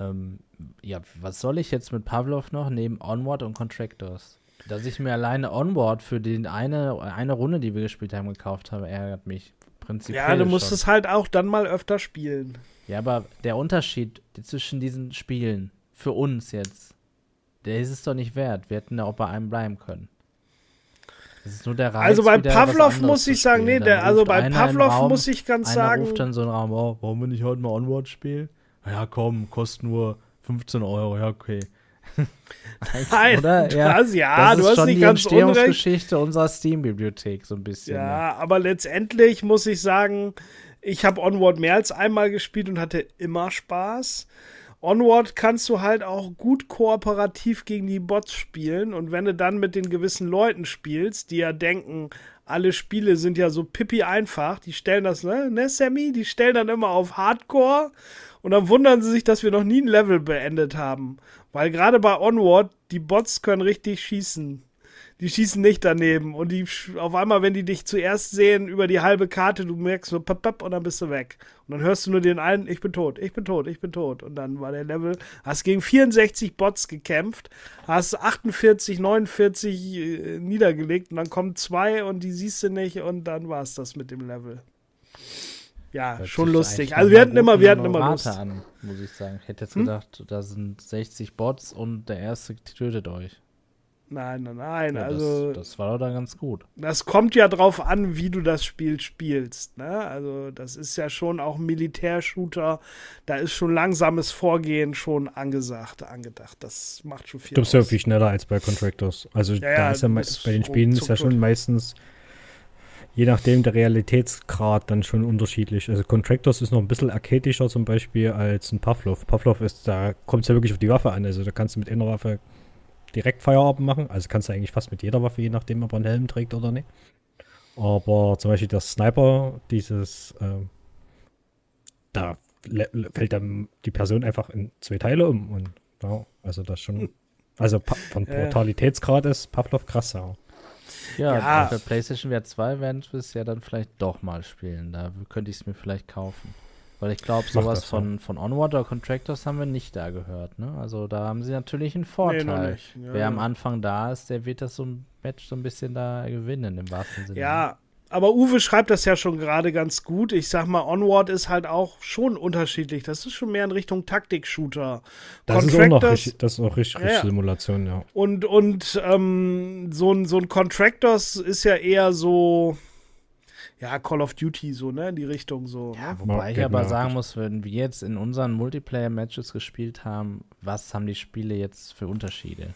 Ähm, ja, was soll ich jetzt mit Pavlov noch neben Onward und Contractors? Dass ich mir alleine Onward für den eine, eine Runde, die wir gespielt haben, gekauft habe, ärgert mich prinzipiell. Ja, du musst schon. es halt auch dann mal öfter spielen. Ja, aber der Unterschied zwischen diesen Spielen für uns jetzt, der ist es doch nicht wert. Wir hätten ja auch bei einem bleiben können. Das ist nur der Reiz, also bei Pavlov muss ich sagen, nee, der, also bei Pavlov muss ich ganz einer sagen. ruft dann so einen Raum, oh, warum wir nicht heute mal Onward spielen? Ja, komm, kostet nur 15 Euro, ja, okay. Nein, oder? Ja, das, ja das du hast nicht die ganz Entstehungsgeschichte unrecht. unserer Steam-Bibliothek so ein bisschen. Ja, ja, aber letztendlich muss ich sagen, ich habe Onward mehr als einmal gespielt und hatte immer Spaß. Onward kannst du halt auch gut kooperativ gegen die Bots spielen und wenn du dann mit den gewissen Leuten spielst, die ja denken, alle Spiele sind ja so pipi einfach, die stellen das, ne, ne, Sammy, die stellen dann immer auf Hardcore und dann wundern sie sich, dass wir noch nie ein Level beendet haben. Weil gerade bei Onward, die Bots können richtig schießen. Die schießen nicht daneben. Und die auf einmal, wenn die dich zuerst sehen über die halbe Karte, du merkst nur pap, pap, und dann bist du weg. Und dann hörst du nur den einen, ich bin tot, ich bin tot, ich bin tot. Und dann war der Level, hast gegen 64 Bots gekämpft, hast 48, 49 äh, niedergelegt und dann kommen zwei und die siehst du nicht und dann war es das mit dem Level. Ja, Hört schon lustig. Also wir hatten immer, wir hatten immer Lust. an, muss ich sagen. Ich hätte jetzt hm? gedacht, da sind 60 Bots und der erste tötet euch. Nein, nein, nein. Ja, also das, das, war doch dann ganz gut. Das kommt ja drauf an, wie du das Spiel spielst. Ne? Also das ist ja schon auch ein Militärshooter. Da ist schon langsames Vorgehen schon angesagt, angedacht. Das macht schon viel. Du bist ja viel schneller als bei Contractors. Also ja, da ja, ist ja bei den Spielen ist ja schon meistens je nachdem der Realitätsgrad dann schon unterschiedlich. Also Contractors ist noch ein bisschen arcadischer zum Beispiel als ein Pavlov. Pavlov ist, da kommt es ja wirklich auf die Waffe an. Also da kannst du mit einer Waffe direkt Feierabend machen. Also kannst du eigentlich fast mit jeder Waffe, je nachdem, ob er einen Helm trägt oder nicht. Aber zum Beispiel der Sniper, dieses, äh, da fällt dann die Person einfach in zwei Teile um. Und ja, also das schon, also von Brutalitätsgrad ist Pavlov krasser. Ja, ja. für PlayStation VR 2 werden wir es ja dann vielleicht doch mal spielen. Da könnte ich es mir vielleicht kaufen. Weil ich glaube, sowas das, von, ja. von Onward oder Contractors haben wir nicht da gehört. Ne? Also da haben sie natürlich einen Vorteil. Nee, ja, Wer am Anfang da ist, der wird das so ein Match so ein bisschen da gewinnen, im wahrsten Sinne. Ja, aber Uwe schreibt das ja schon gerade ganz gut. Ich sag mal, Onward ist halt auch schon unterschiedlich. Das ist schon mehr in Richtung Taktik-Shooter. Das ist auch noch richtig, das ist auch richtig, richtig ja. Simulation, ja. Und, und ähm, so, ein, so ein Contractors ist ja eher so, ja, Call of Duty, so, ne, in die Richtung so. Ja, ne? wobei ich aber sagen muss, wenn wir jetzt in unseren Multiplayer-Matches gespielt haben, was haben die Spiele jetzt für Unterschiede?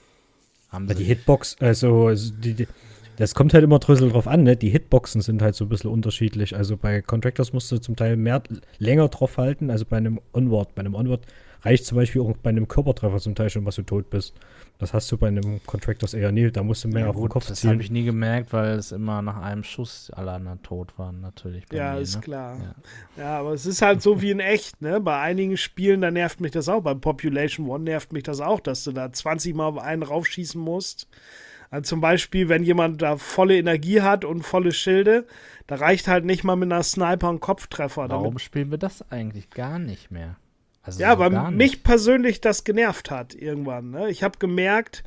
Haben die Hitbox, also die, die das kommt halt immer drüssel drauf an, ne? Die Hitboxen sind halt so ein bisschen unterschiedlich. Also bei Contractors musst du zum Teil mehr länger drauf halten, also bei einem Onward. Bei einem Onward reicht zum Beispiel auch bei einem Körpertreffer zum Teil schon, was du tot bist. Das hast du bei einem Contractors eher nie. Da musst du mehr ja, auf gut, den Kopf das ziehen. Das habe ich nie gemerkt, weil es immer nach einem Schuss alle anderen tot waren, natürlich. ja, mir, ist ne? klar. Ja. ja. aber es ist halt so wie in echt, ne? Bei einigen Spielen, da nervt mich das auch. Bei Population One nervt mich das auch, dass du da 20 Mal auf einen raufschießen musst. Also zum Beispiel, wenn jemand da volle Energie hat und volle Schilde, da reicht halt nicht mal mit einer Sniper ein Kopftreffer. Warum damit. spielen wir das eigentlich gar nicht mehr? Also ja, weil mich persönlich das genervt hat irgendwann. Ne? Ich habe gemerkt,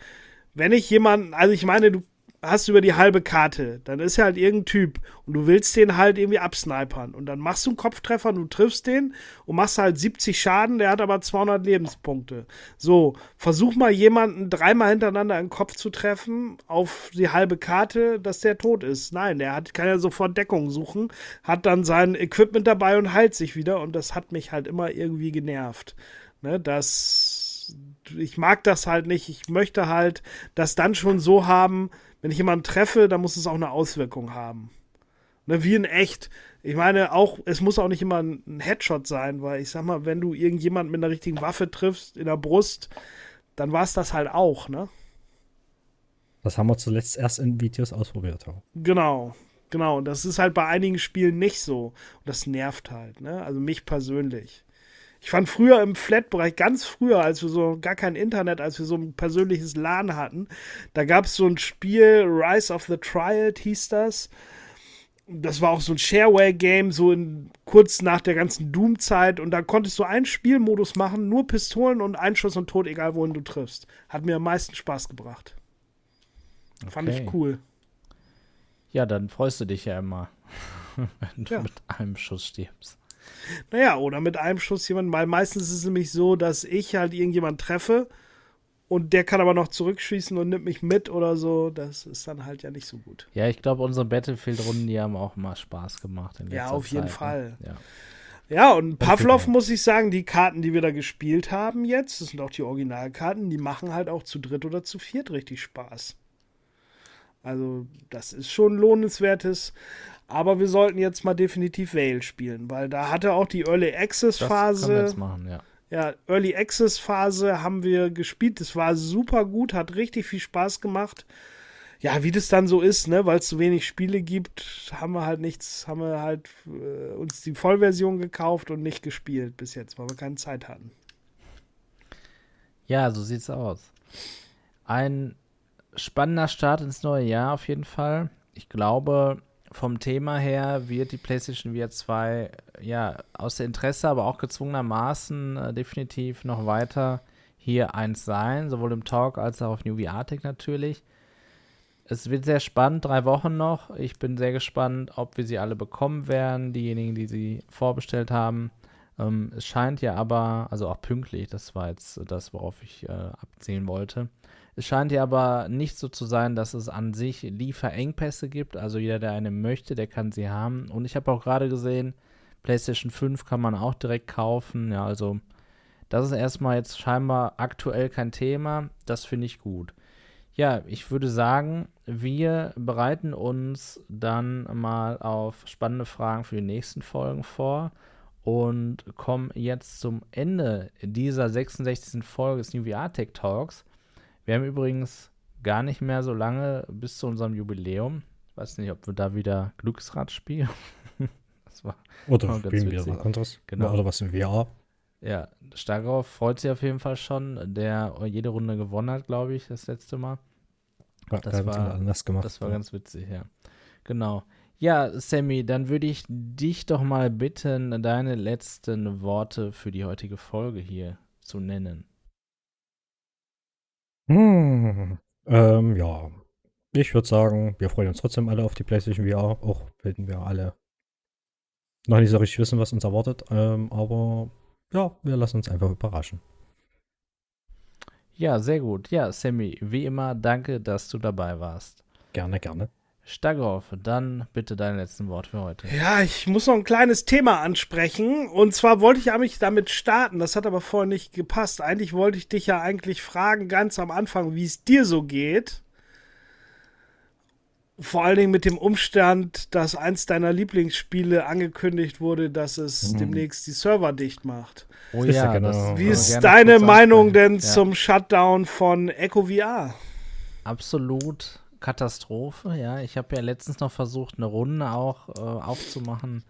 wenn ich jemanden, also ich meine, du hast über die halbe Karte. Dann ist er halt irgendein Typ und du willst den halt irgendwie absnipern. Und dann machst du einen Kopftreffer und du triffst den und machst halt 70 Schaden, der hat aber 200 Lebenspunkte. So, versuch mal jemanden dreimal hintereinander in den Kopf zu treffen auf die halbe Karte, dass der tot ist. Nein, der hat, kann ja sofort Deckung suchen, hat dann sein Equipment dabei und heilt sich wieder und das hat mich halt immer irgendwie genervt. Ne, das, ich mag das halt nicht. Ich möchte halt das dann schon so haben, wenn ich jemanden treffe, dann muss es auch eine Auswirkung haben. Ne, wie in echt. Ich meine, auch, es muss auch nicht immer ein Headshot sein, weil ich sag mal, wenn du irgendjemanden mit einer richtigen Waffe triffst in der Brust, dann war es das halt auch, ne? Das haben wir zuletzt erst in Videos ausprobiert. Auch. Genau, genau. Und das ist halt bei einigen Spielen nicht so. Und das nervt halt, ne? Also mich persönlich. Ich fand früher im Flat-Bereich, ganz früher, als wir so gar kein Internet, als wir so ein persönliches LAN hatten, da gab es so ein Spiel, Rise of the Triad hieß das. Das war auch so ein Shareware-Game, so in, kurz nach der ganzen Doom-Zeit. Und da konntest du einen Spielmodus machen, nur Pistolen und Einschuss und Tod, egal wohin du triffst. Hat mir am meisten Spaß gebracht. Okay. Fand ich cool. Ja, dann freust du dich ja immer, wenn du ja. mit einem Schuss stirbst. Naja, oder mit einem Schuss jemanden, weil meistens ist es nämlich so, dass ich halt irgendjemanden treffe und der kann aber noch zurückschießen und nimmt mich mit oder so. Das ist dann halt ja nicht so gut. Ja, ich glaube, unsere Battlefield-Runden, die haben auch mal Spaß gemacht. ja, auf Zeit, jeden ne? Fall. Ja. Ja, und Pavlov muss ich sagen, die Karten, die wir da gespielt haben jetzt, das sind auch die Originalkarten, die machen halt auch zu dritt oder zu viert richtig Spaß. Also, das ist schon lohnenswertes. Aber wir sollten jetzt mal definitiv Vale spielen, weil da hatte auch die Early Access Phase. Das können wir jetzt machen, ja. Ja, Early Access Phase haben wir gespielt. Das war super gut, hat richtig viel Spaß gemacht. Ja, wie das dann so ist, ne, weil es zu wenig Spiele gibt, haben wir halt nichts, haben wir halt äh, uns die Vollversion gekauft und nicht gespielt bis jetzt, weil wir keine Zeit hatten. Ja, so sieht's aus. Ein spannender Start ins neue Jahr auf jeden Fall. Ich glaube, vom Thema her wird die PlayStation VR 2 ja aus Interesse, aber auch gezwungenermaßen äh, definitiv noch weiter hier eins sein, sowohl im Talk als auch auf New Tech natürlich. Es wird sehr spannend, drei Wochen noch. Ich bin sehr gespannt, ob wir sie alle bekommen werden, diejenigen, die sie vorbestellt haben. Ähm, es scheint ja aber, also auch pünktlich, das war jetzt das, worauf ich äh, abzielen wollte. Es scheint ja aber nicht so zu sein, dass es an sich Lieferengpässe gibt. Also jeder, der eine möchte, der kann sie haben. Und ich habe auch gerade gesehen, PlayStation 5 kann man auch direkt kaufen. Ja, also das ist erstmal jetzt scheinbar aktuell kein Thema. Das finde ich gut. Ja, ich würde sagen, wir bereiten uns dann mal auf spannende Fragen für die nächsten Folgen vor und kommen jetzt zum Ende dieser 66. Folge des New VR Tech Talks. Wir haben übrigens gar nicht mehr so lange bis zu unserem Jubiläum. Ich weiß nicht, ob wir da wieder Glücksrad spielen. das war Oder spielen wir was anderes. Genau. Oder was in VR. Ja, Starkov freut sich auf jeden Fall schon, der jede Runde gewonnen hat, glaube ich, das letzte Mal. Ja, das, war, anders gemacht, das war ja. ganz witzig, ja. Genau. Ja, Sammy, dann würde ich dich doch mal bitten, deine letzten Worte für die heutige Folge hier zu nennen. Hm, ähm, ja. Ich würde sagen, wir freuen uns trotzdem alle auf die PlayStation VR, auch wenn wir alle noch nicht so richtig wissen, was uns erwartet. Ähm, aber ja, wir lassen uns einfach überraschen. Ja, sehr gut. Ja, Sammy, wie immer, danke, dass du dabei warst. Gerne, gerne. Stagroff, dann bitte deine letzten Worte für heute. Ja, ich muss noch ein kleines Thema ansprechen. Und zwar wollte ich eigentlich damit starten. Das hat aber vorher nicht gepasst. Eigentlich wollte ich dich ja eigentlich fragen, ganz am Anfang, wie es dir so geht. Vor allen Dingen mit dem Umstand, dass eins deiner Lieblingsspiele angekündigt wurde, dass es mhm. demnächst die Server dicht macht. Oh ja, genau. Wie ist deine Meinung denn ja. zum Shutdown von Echo VR? Absolut Katastrophe, ja. Ich habe ja letztens noch versucht, eine Runde auch äh, aufzumachen.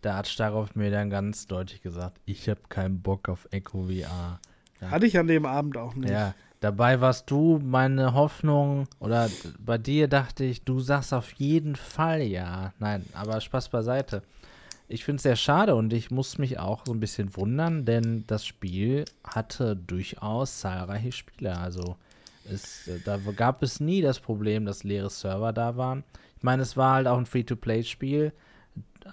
Da hat Starov mir dann ganz deutlich gesagt, ich habe keinen Bock auf Echo VR. Ja. Hatte ich an dem Abend auch nicht. Ja, dabei warst du meine Hoffnung oder bei dir dachte ich, du sagst auf jeden Fall ja. Nein, aber Spaß beiseite. Ich finde es sehr schade und ich muss mich auch so ein bisschen wundern, denn das Spiel hatte durchaus zahlreiche Spieler. Also es, äh, da gab es nie das Problem, dass leere Server da waren. Ich meine, es war halt auch ein Free-to-Play-Spiel.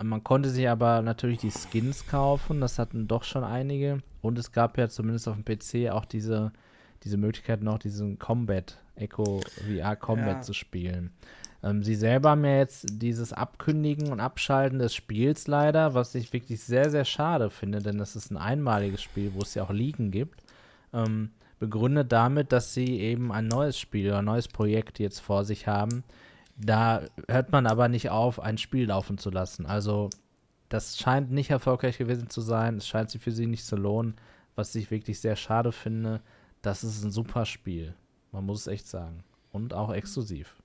Man konnte sich aber natürlich die Skins kaufen, das hatten doch schon einige. Und es gab ja zumindest auf dem PC auch diese, diese Möglichkeit noch, diesen Combat, Echo VR Combat ja. zu spielen. Ähm, sie selber haben ja jetzt dieses Abkündigen und Abschalten des Spiels leider, was ich wirklich sehr, sehr schade finde, denn das ist ein einmaliges Spiel, wo es ja auch Ligen gibt. Ähm, begründet damit, dass sie eben ein neues Spiel oder ein neues Projekt jetzt vor sich haben. Da hört man aber nicht auf, ein Spiel laufen zu lassen. Also das scheint nicht erfolgreich gewesen zu sein. Es scheint sich für sie nicht zu lohnen, was ich wirklich sehr schade finde. Das ist ein super Spiel. Man muss es echt sagen. Und auch exklusiv.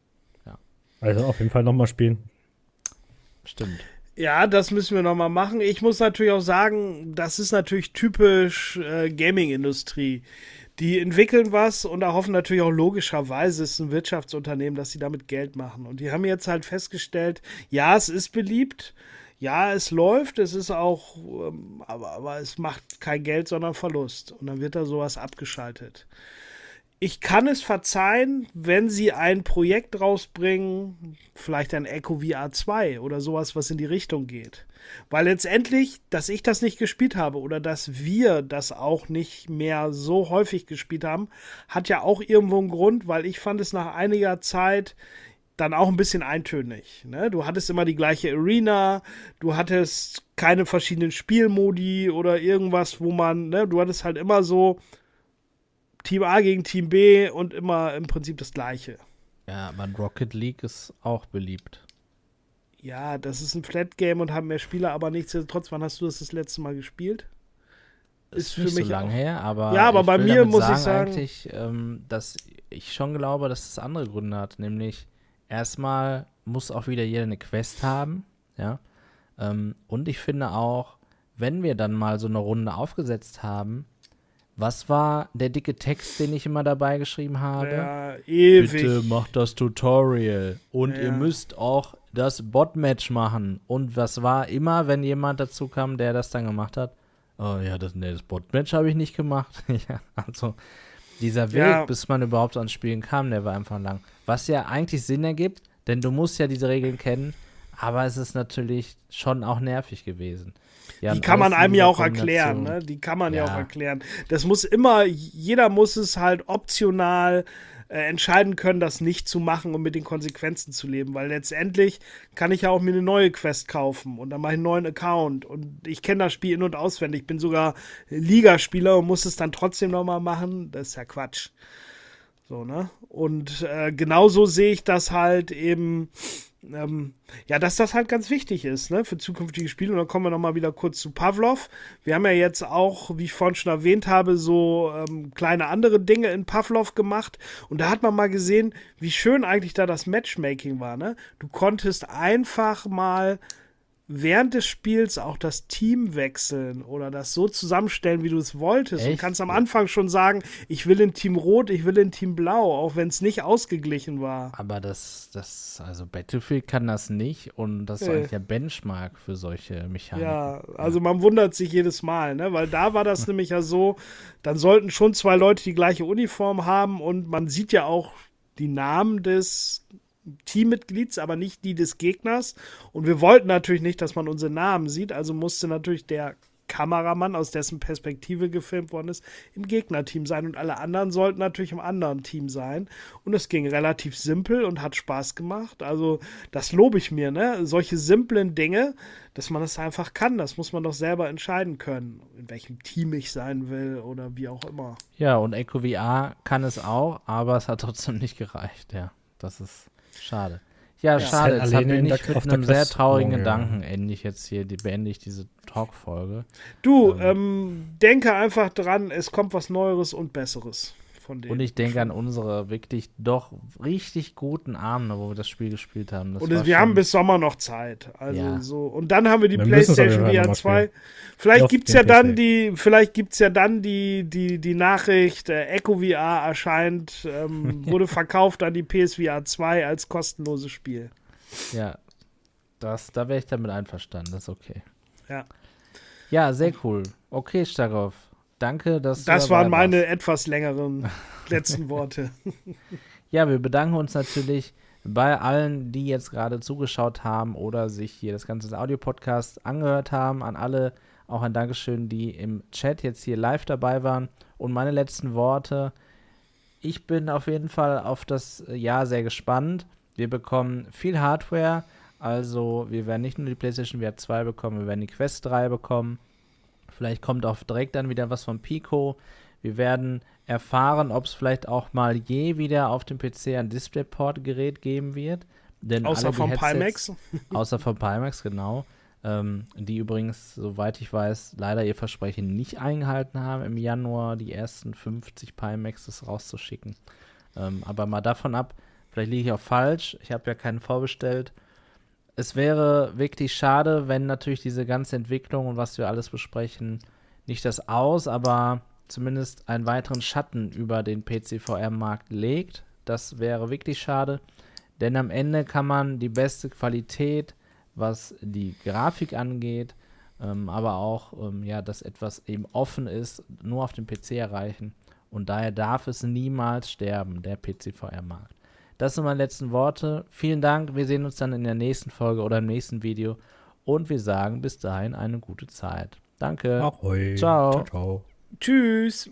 Ja. Also auf jeden Fall nochmal spielen. Stimmt. Ja, das müssen wir nochmal machen. Ich muss natürlich auch sagen, das ist natürlich typisch äh, Gaming-Industrie die entwickeln was und erhoffen natürlich auch logischerweise, es ist ein Wirtschaftsunternehmen, dass sie damit Geld machen. Und die haben jetzt halt festgestellt, ja, es ist beliebt, ja, es läuft, es ist auch, ähm, aber, aber es macht kein Geld, sondern Verlust. Und dann wird da sowas abgeschaltet ich kann es verzeihen, wenn sie ein Projekt rausbringen, vielleicht ein Echo VR 2 oder sowas, was in die Richtung geht. Weil letztendlich, dass ich das nicht gespielt habe oder dass wir das auch nicht mehr so häufig gespielt haben, hat ja auch irgendwo einen Grund, weil ich fand es nach einiger Zeit dann auch ein bisschen eintönig. Ne? Du hattest immer die gleiche Arena, du hattest keine verschiedenen Spielmodi oder irgendwas, wo man, ne, du hattest halt immer so, Team A gegen Team B und immer im Prinzip das Gleiche. Ja, aber Rocket League ist auch beliebt. Ja, das ist ein Flat Game und haben mehr Spieler, aber nichtsdestotrotz, wann hast du das das letzte Mal gespielt? Ist, ist für mich so lange her, aber ja, aber bei mir muss sagen, ich sagen, eigentlich, ähm, dass ich schon glaube, dass es andere Gründe hat, nämlich erstmal muss auch wieder jeder eine Quest haben, ja, ähm, und ich finde auch, wenn wir dann mal so eine Runde aufgesetzt haben, Was war der dicke Text, den ich immer dabei geschrieben habe? Ja, ewig. Bitte macht das Tutorial. Und ja. ihr müsst auch das Bot-Match machen. Und was war immer, wenn jemand dazu kam, der das dann gemacht hat? Oh ja, das, nee, das Bot-Match habe ich nicht gemacht. ja, also dieser Weg, ja. bis man überhaupt ans Spielen kam, der war einfach lang. Was ja eigentlich Sinn ergibt, denn du musst ja diese Regeln kennen, aber es ist natürlich schon auch nervig gewesen. Ja, die kann man einem ja auch erklären, ne? Die kann man ja. ja. auch erklären. Das muss immer, jeder muss es halt optional äh, entscheiden können, das nicht zu machen und mit den Konsequenzen zu leben, weil letztendlich kann ich ja auch mir eine neue Quest kaufen und dann mache ich einen neuen Account und ich kenne das Spiel in- und auswendig. Ich bin sogar Ligaspieler und muss es dann trotzdem nochmal machen. Das ist ja Quatsch. So, ne? Und äh, genauso sehe ich das halt eben ähm, ja, dass das halt ganz wichtig ist, ne, für zukünftige Spiele. Und dann kommen wir nochmal wieder kurz zu Pavlov. Wir haben ja jetzt auch, wie ich vorhin schon erwähnt habe, so ähm, kleine andere Dinge in Pavlov gemacht. Und da hat man mal gesehen, wie schön eigentlich da das Matchmaking war, ne? Du konntest einfach mal während des Spiels auch das Team wechseln oder das so zusammenstellen, wie du es wolltest. Echt? Du kannst am Anfang schon sagen, ich will in Team Rot, ich will in Team Blau, auch wenn es nicht ausgeglichen war. Aber das, das, also Battlefield kann das nicht und das ist äh. eigentlich der Benchmark für solche Mechaniken. Ja, also man wundert sich jedes Mal, ne? Weil da war das nämlich ja so, dann sollten schon zwei Leute die gleiche Uniform haben und man sieht ja auch die Namen des Teammitglieds, aber nicht die des Gegners. Und wir wollten natürlich nicht, dass man unsere Namen sieht, also musste natürlich der Kameramann, aus dessen Perspektive gefilmt worden ist, im Gegnerteam sein und alle anderen sollten natürlich im anderen Team sein. Und es ging relativ simpel und hat Spaß gemacht. Also, das lobe ich mir, ne? Solche simplen Dinge, dass man das einfach kann, das muss man doch selber entscheiden können, in welchem Team ich sein will oder wie auch immer. Ja, und Echo VR kann es auch, aber es hat trotzdem nicht gereicht, ja. Das ist Schade. Ja, ja schade. Jetzt haben wir nicht mit einem sehr traurigen Gedanken ende ich jetzt hier, die, beende ich diese Talk-Folge. Du, ähm, ähm, denke einfach dran, es kommt was Neueres und Besseres von denen. Und ich denke an unsere wirklich doch richtig guten Abende, wo wir das Spiel gespielt haben. Das und wir haben bis Sommer noch Zeit. Also ja. so. Und dann haben wir die wir PlayStation VR 2. Vielleicht gibt es ja dann die, vielleicht gibt's ja dann die, die, die Nachricht, äh, Echo VR erscheint, ähm, wurde verkauft an die PSVR 2 als kostenloses Spiel. Ja. Das, da wäre ich damit einverstanden, das ist okay. Ja. Ja, sehr cool. Okay, Starov. Danke, dass Das du waren meine warst. etwas längeren letzten Worte. ja, wir bedanken uns natürlich bei allen, die jetzt gerade zugeschaut haben oder sich hier das ganze Audio-Podcast angehört haben. An alle auch ein Dankeschön, die im Chat jetzt hier live dabei waren. Und meine letzten Worte. Ich bin auf jeden Fall auf das Jahr sehr gespannt. Wir bekommen viel Hardware. Also wir werden nicht nur die PlayStation VR 2 bekommen, wir werden die Quest 3 bekommen. Vielleicht kommt auch direkt dann wieder was von Pico. Wir werden erfahren, ob es vielleicht auch mal je wieder auf dem PC ein DisplayPort-Gerät geben wird. Denn außer vom Pimax. außer vom Pimax, genau. Ähm, die übrigens, soweit ich weiß, leider ihr Versprechen nicht eingehalten haben, im Januar die ersten 50 Pimaxes rauszuschicken. Ähm, aber mal davon ab, vielleicht liege ich auch falsch. Ich habe ja keinen vorbestellt es wäre wirklich schade, wenn natürlich diese ganze Entwicklung und was wir alles besprechen, nicht das aus, aber zumindest einen weiteren Schatten über den PC-VR-Markt legt. Das wäre wirklich schade, denn am Ende kann man die beste Qualität, was die Grafik angeht, ähm, aber auch, ähm, ja, dass etwas eben offen ist, nur auf dem PC erreichen. Und daher darf es niemals sterben, der PC-VR-Markt. Das sind meine letzten Worte. Vielen Dank. Wir sehen uns dann in der nächsten Folge oder im nächsten Video. Und wir sagen bis dahin eine gute Zeit. Danke. Ahoi. Ciao. ciao, ciao. Tschüss.